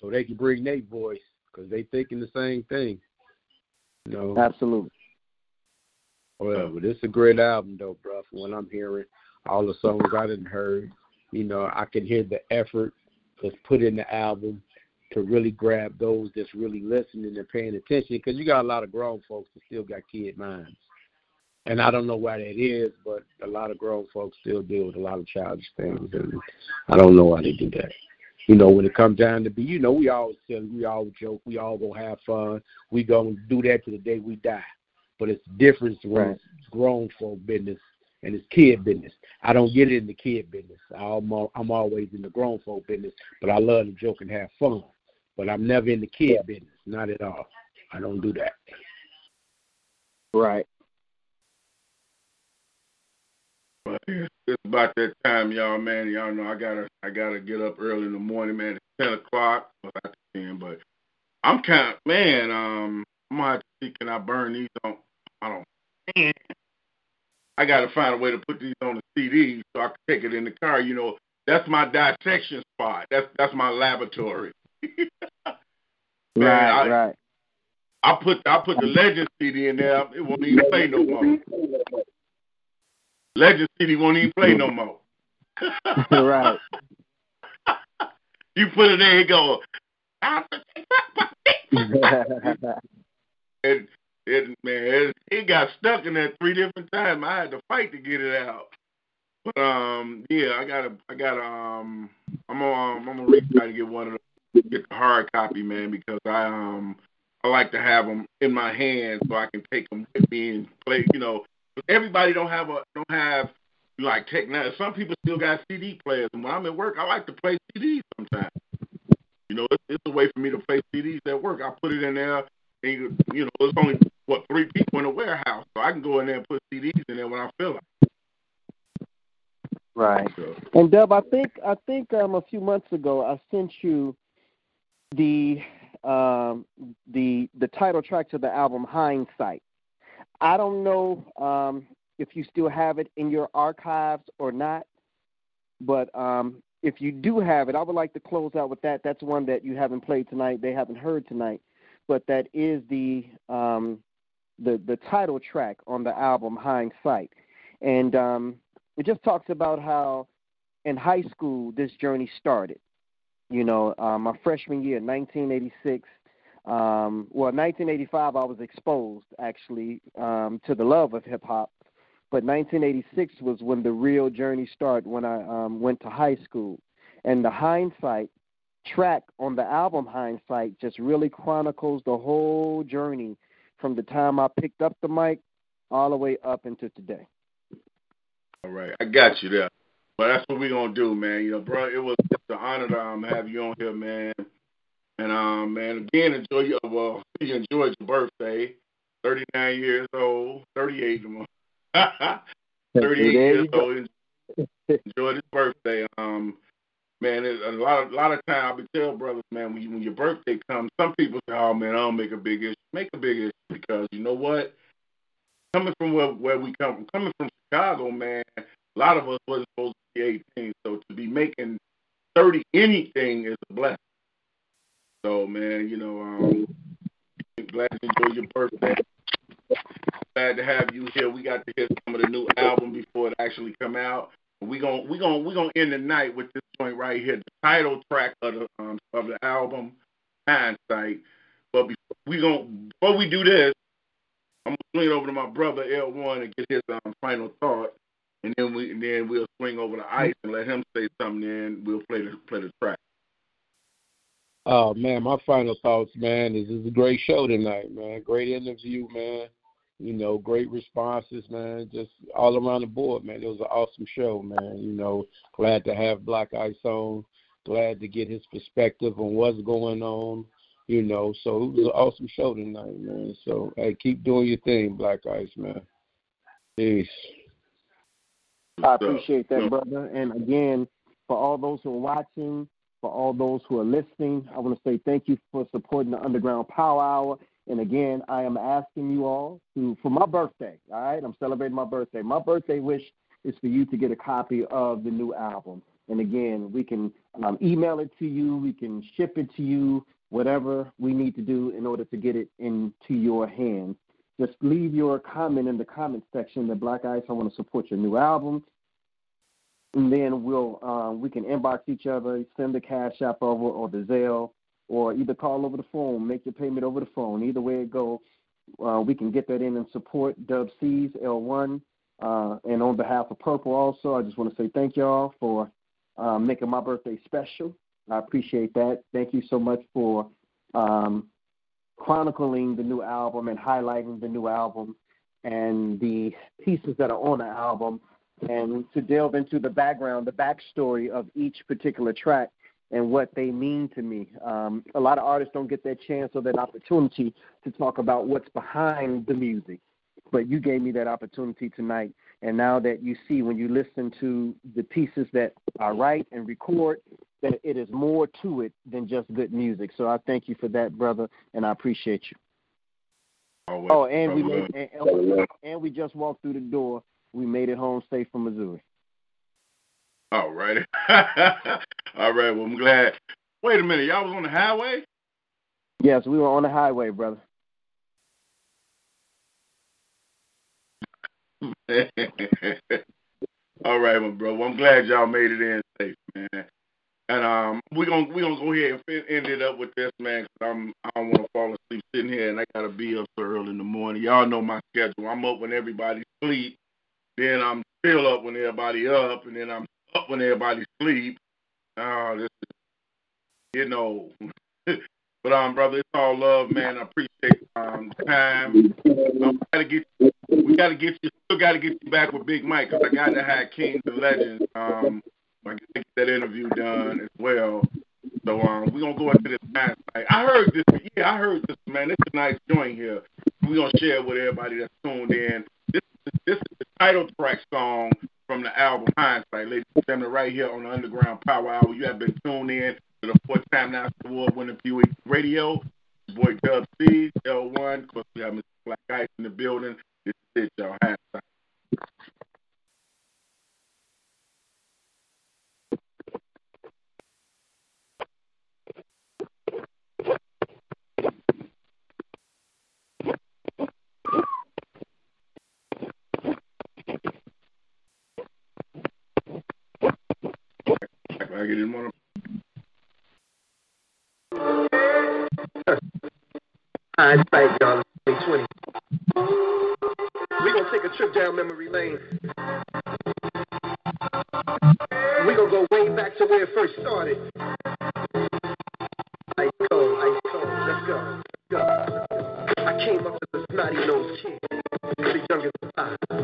so they can bring their voice because they thinking the same thing. You know. Absolutely. Well, but it's a great album though, bro. From what I'm hearing, all the songs I didn't heard, you know, I can hear the effort that's put in the album to really grab those that's really listening and paying attention. Because you got a lot of grown folks that still got kid minds, and I don't know why that is, but a lot of grown folks still deal with a lot of childish things, and I don't know why they do that. You know, when it comes down to be, you know, we always tell, we always joke, we all gonna have fun. We gonna do that to the day we die. But it's the difference when Right. it's grown folk business and it's kid business. I don't get it in the kid business. I'm I'm always in the grown folk business, but I love to joke and have fun. But I'm never in the kid business, not at all. I don't do that. Right. But it's about that time, y'all, man. Y'all know I gotta I gotta get up early in the morning, man. It's ten o'clock. Well, not ten, but I'm kind of man. Um, I'm gonna have to see can I burn these on. I don't. Man, I gotta find a way to put these on the CD so I can take it in the car. You know, that's my dissection spot. That's that's my laboratory. Man, right. I- right. I put I put the Legend CD in there. It won't even play no more. Legend City won't even play no more. right. You put it there, it go. it, it man, it, it got stuck in there three different times. I had to fight to get it out. But um, yeah, I gotta, I gotta, um, I'm gonna, um, I'm gonna reach out to get one of the, get the hard copy, man, because I um, I like to have them in my hand so I can take them with me and play. You know, everybody don't have a, don't have like technology. Some people still got CD players, and when I'm at work, I like to play CDs sometimes. You know, it's, it's a way for me to play CDs at work. I put it in there, and you, you know, it's only what three people in the warehouse, so I can go in there and put CDs in there when I feel like. Right. So, And Dub, I think I think um a few months ago I sent you the um the the title track to the album Hindsight. I don't know um if you still have it in your archives or not, but um if you do have it, I would like to close out with that. That's one that you haven't played tonight. They haven't heard tonight, but that is the um, the the title track on the album Hindsight, and um, it just talks about how in high school this journey started. You know, uh, my freshman year, 1986. Um, well, 1985, I was exposed actually um, to the love of hip hop, but 1986 was when the real journey started. When I um, went to high school, and the hindsight track on the album Hindsight just really chronicles the whole journey from the time I picked up the mic all the way up into today. All right, I got you there. But that's what we're gonna do, man. You know, bro, it was just an honor to um, have you on here, man. And um, man, again, enjoy your well, you enjoyed your birthday. Thirty nine years old, thirty eight. thirty eight years old. Enjoy his birthday. Um, man, it, a lot of a lot of time I be tell brothers, man, when you, when your birthday comes, some people say, "Oh man, I don't make a big issue." Make a big issue because you know what? Coming from where where we come from, coming from Chicago, man, a lot of us wasn't supposed to be 18, so to be making 30 anything is a blessing. So man, you know, um, glad to enjoy your birthday. Glad to have you here. We got to hear some of the new album before it actually come out. We gon' we gon' we gonna end the night with this joint right here, the title track of the um, of the album, Hindsight. But before we gon' before we do this, I'm gonna swing it over to my brother L1 and get his um, final thought, and then we and then we'll swing over to Ice and let him say something. Then we'll play the play the track. Oh man, my final thoughts, man, is This is a great show tonight, man. Great interview, man. You know, great responses, man. Just all around the board, man. It was an awesome show, man. You know, glad to have Blaq Ice on. Glad to get his perspective on what's going on. You know, so it was an awesome show tonight, man. So hey, keep doing your thing, Blaq Ice, man. Peace. I appreciate that, brother. And again, for all those who are watching, for all those who are listening, I want to say thank you for supporting the Underground Power Hour. And again, I am asking you all to, for my birthday, all right? I'm celebrating my birthday. My birthday wish is for you to get a copy of the new album. And again, we can um, email it to you, we can ship it to you, whatever we need to do in order to get it into your hands. Just leave your comment in the comment section that Blaq Ice, I want to support your new album. And then we'll um, we can inbox each other, send the cash app over or the Zelle, or either call over the phone, make your payment over the phone. Either way it goes, uh, we can get that in and support Dub C's L1. Uh, and on behalf of Purple, also, I just want to say thank y'all for um, making my birthday special. I appreciate that. Thank you so much for um, chronicling the new album and highlighting the new album and the pieces that are on the album, and to delve into the background, the backstory of each particular track and what they mean to me. Um, a lot of artists don't get that chance or that opportunity to talk about what's behind the music. But you gave me that opportunity tonight. And now that you see when you listen to the pieces that I write and record, that it is more to it than just good music. So I thank you for that, brother, and I appreciate you. Always. Oh, and we and, and, and we just walked through the door. We made it home safe from Missouri. All right. All right. Well, I'm glad. Wait a minute. Y'all was on the highway? Yes, we were on the highway, brother. All right, my bro. Well, I'm glad y'all made it in safe, man. And um, we're gonna we gonna go ahead and end it up with this, man. Cause I'm I don't want to fall asleep sitting here, and I gotta be up so early in the morning. Y'all know my schedule. I'm up when everybody sleep, then I'm still up when everybody up, and then I'm up when everybody sleep. Oh, this is, you know. but um, brother, it's all love, man. I appreciate um time. Um, we gotta get we gotta get you still gotta get you back with Big Mike because I got to have Kings and Legends. Um, I gotta get that interview done as well. So um, we're gonna go into this last night. I heard this. Yeah, I heard this, man. It's a nice joint here. We're gonna share with everybody that's tuned in. This this is the title track song from the album Hindsight, ladies and gentlemen, right here on the Underground Power Hour. You have been tuned in to the fourth time national award winning Pew Radio. Boy Dub C, L1. Of course, we have Mr. Blaq Ice in the building. This is it, y'all. Hindsight. I didn't want to. I thank y'all. 2020. We're gonna take a trip down memory lane. We're gonna go way back to where it first started. Ice cold, ice cold. Let's go. Go. I came up to the snotty nose kid, the youngest. Five.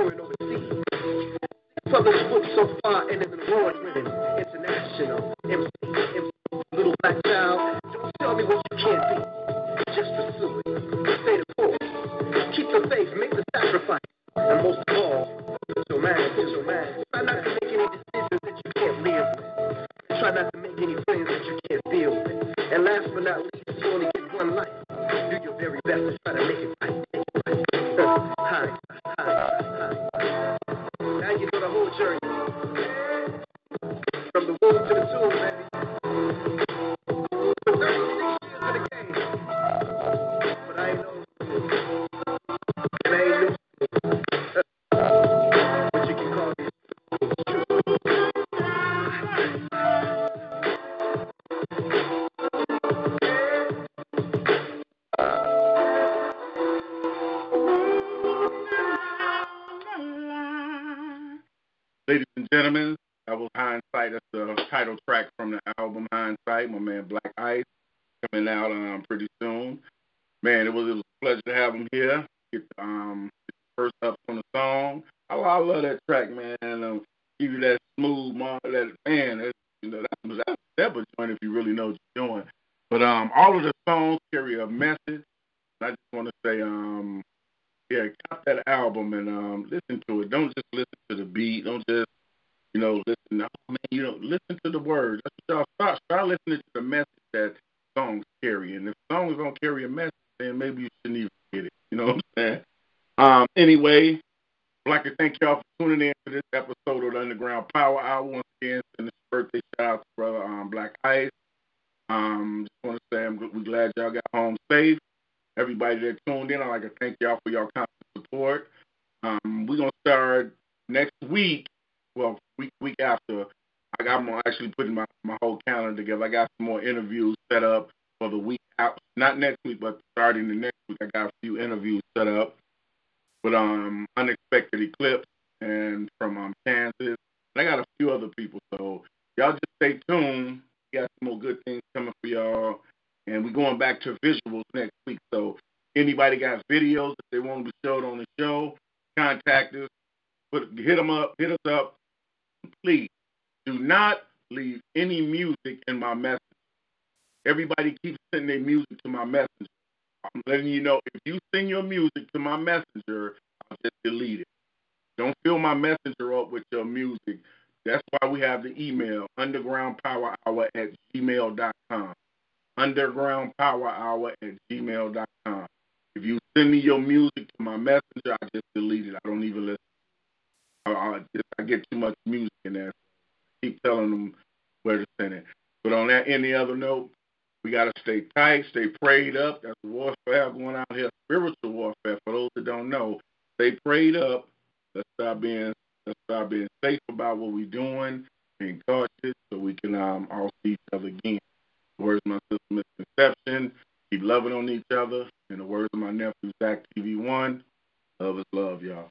overseas. So far and in the world. Prayed up. That's warfare going out here, spiritual warfare. For those that don't know, they prayed up. Let's start being let's being safe about what we're doing, being cautious, so we can um, all see each other again. Words of my sister Misconception, keep loving on each other. In the words of my nephew Zach TV1, love is love, y'all.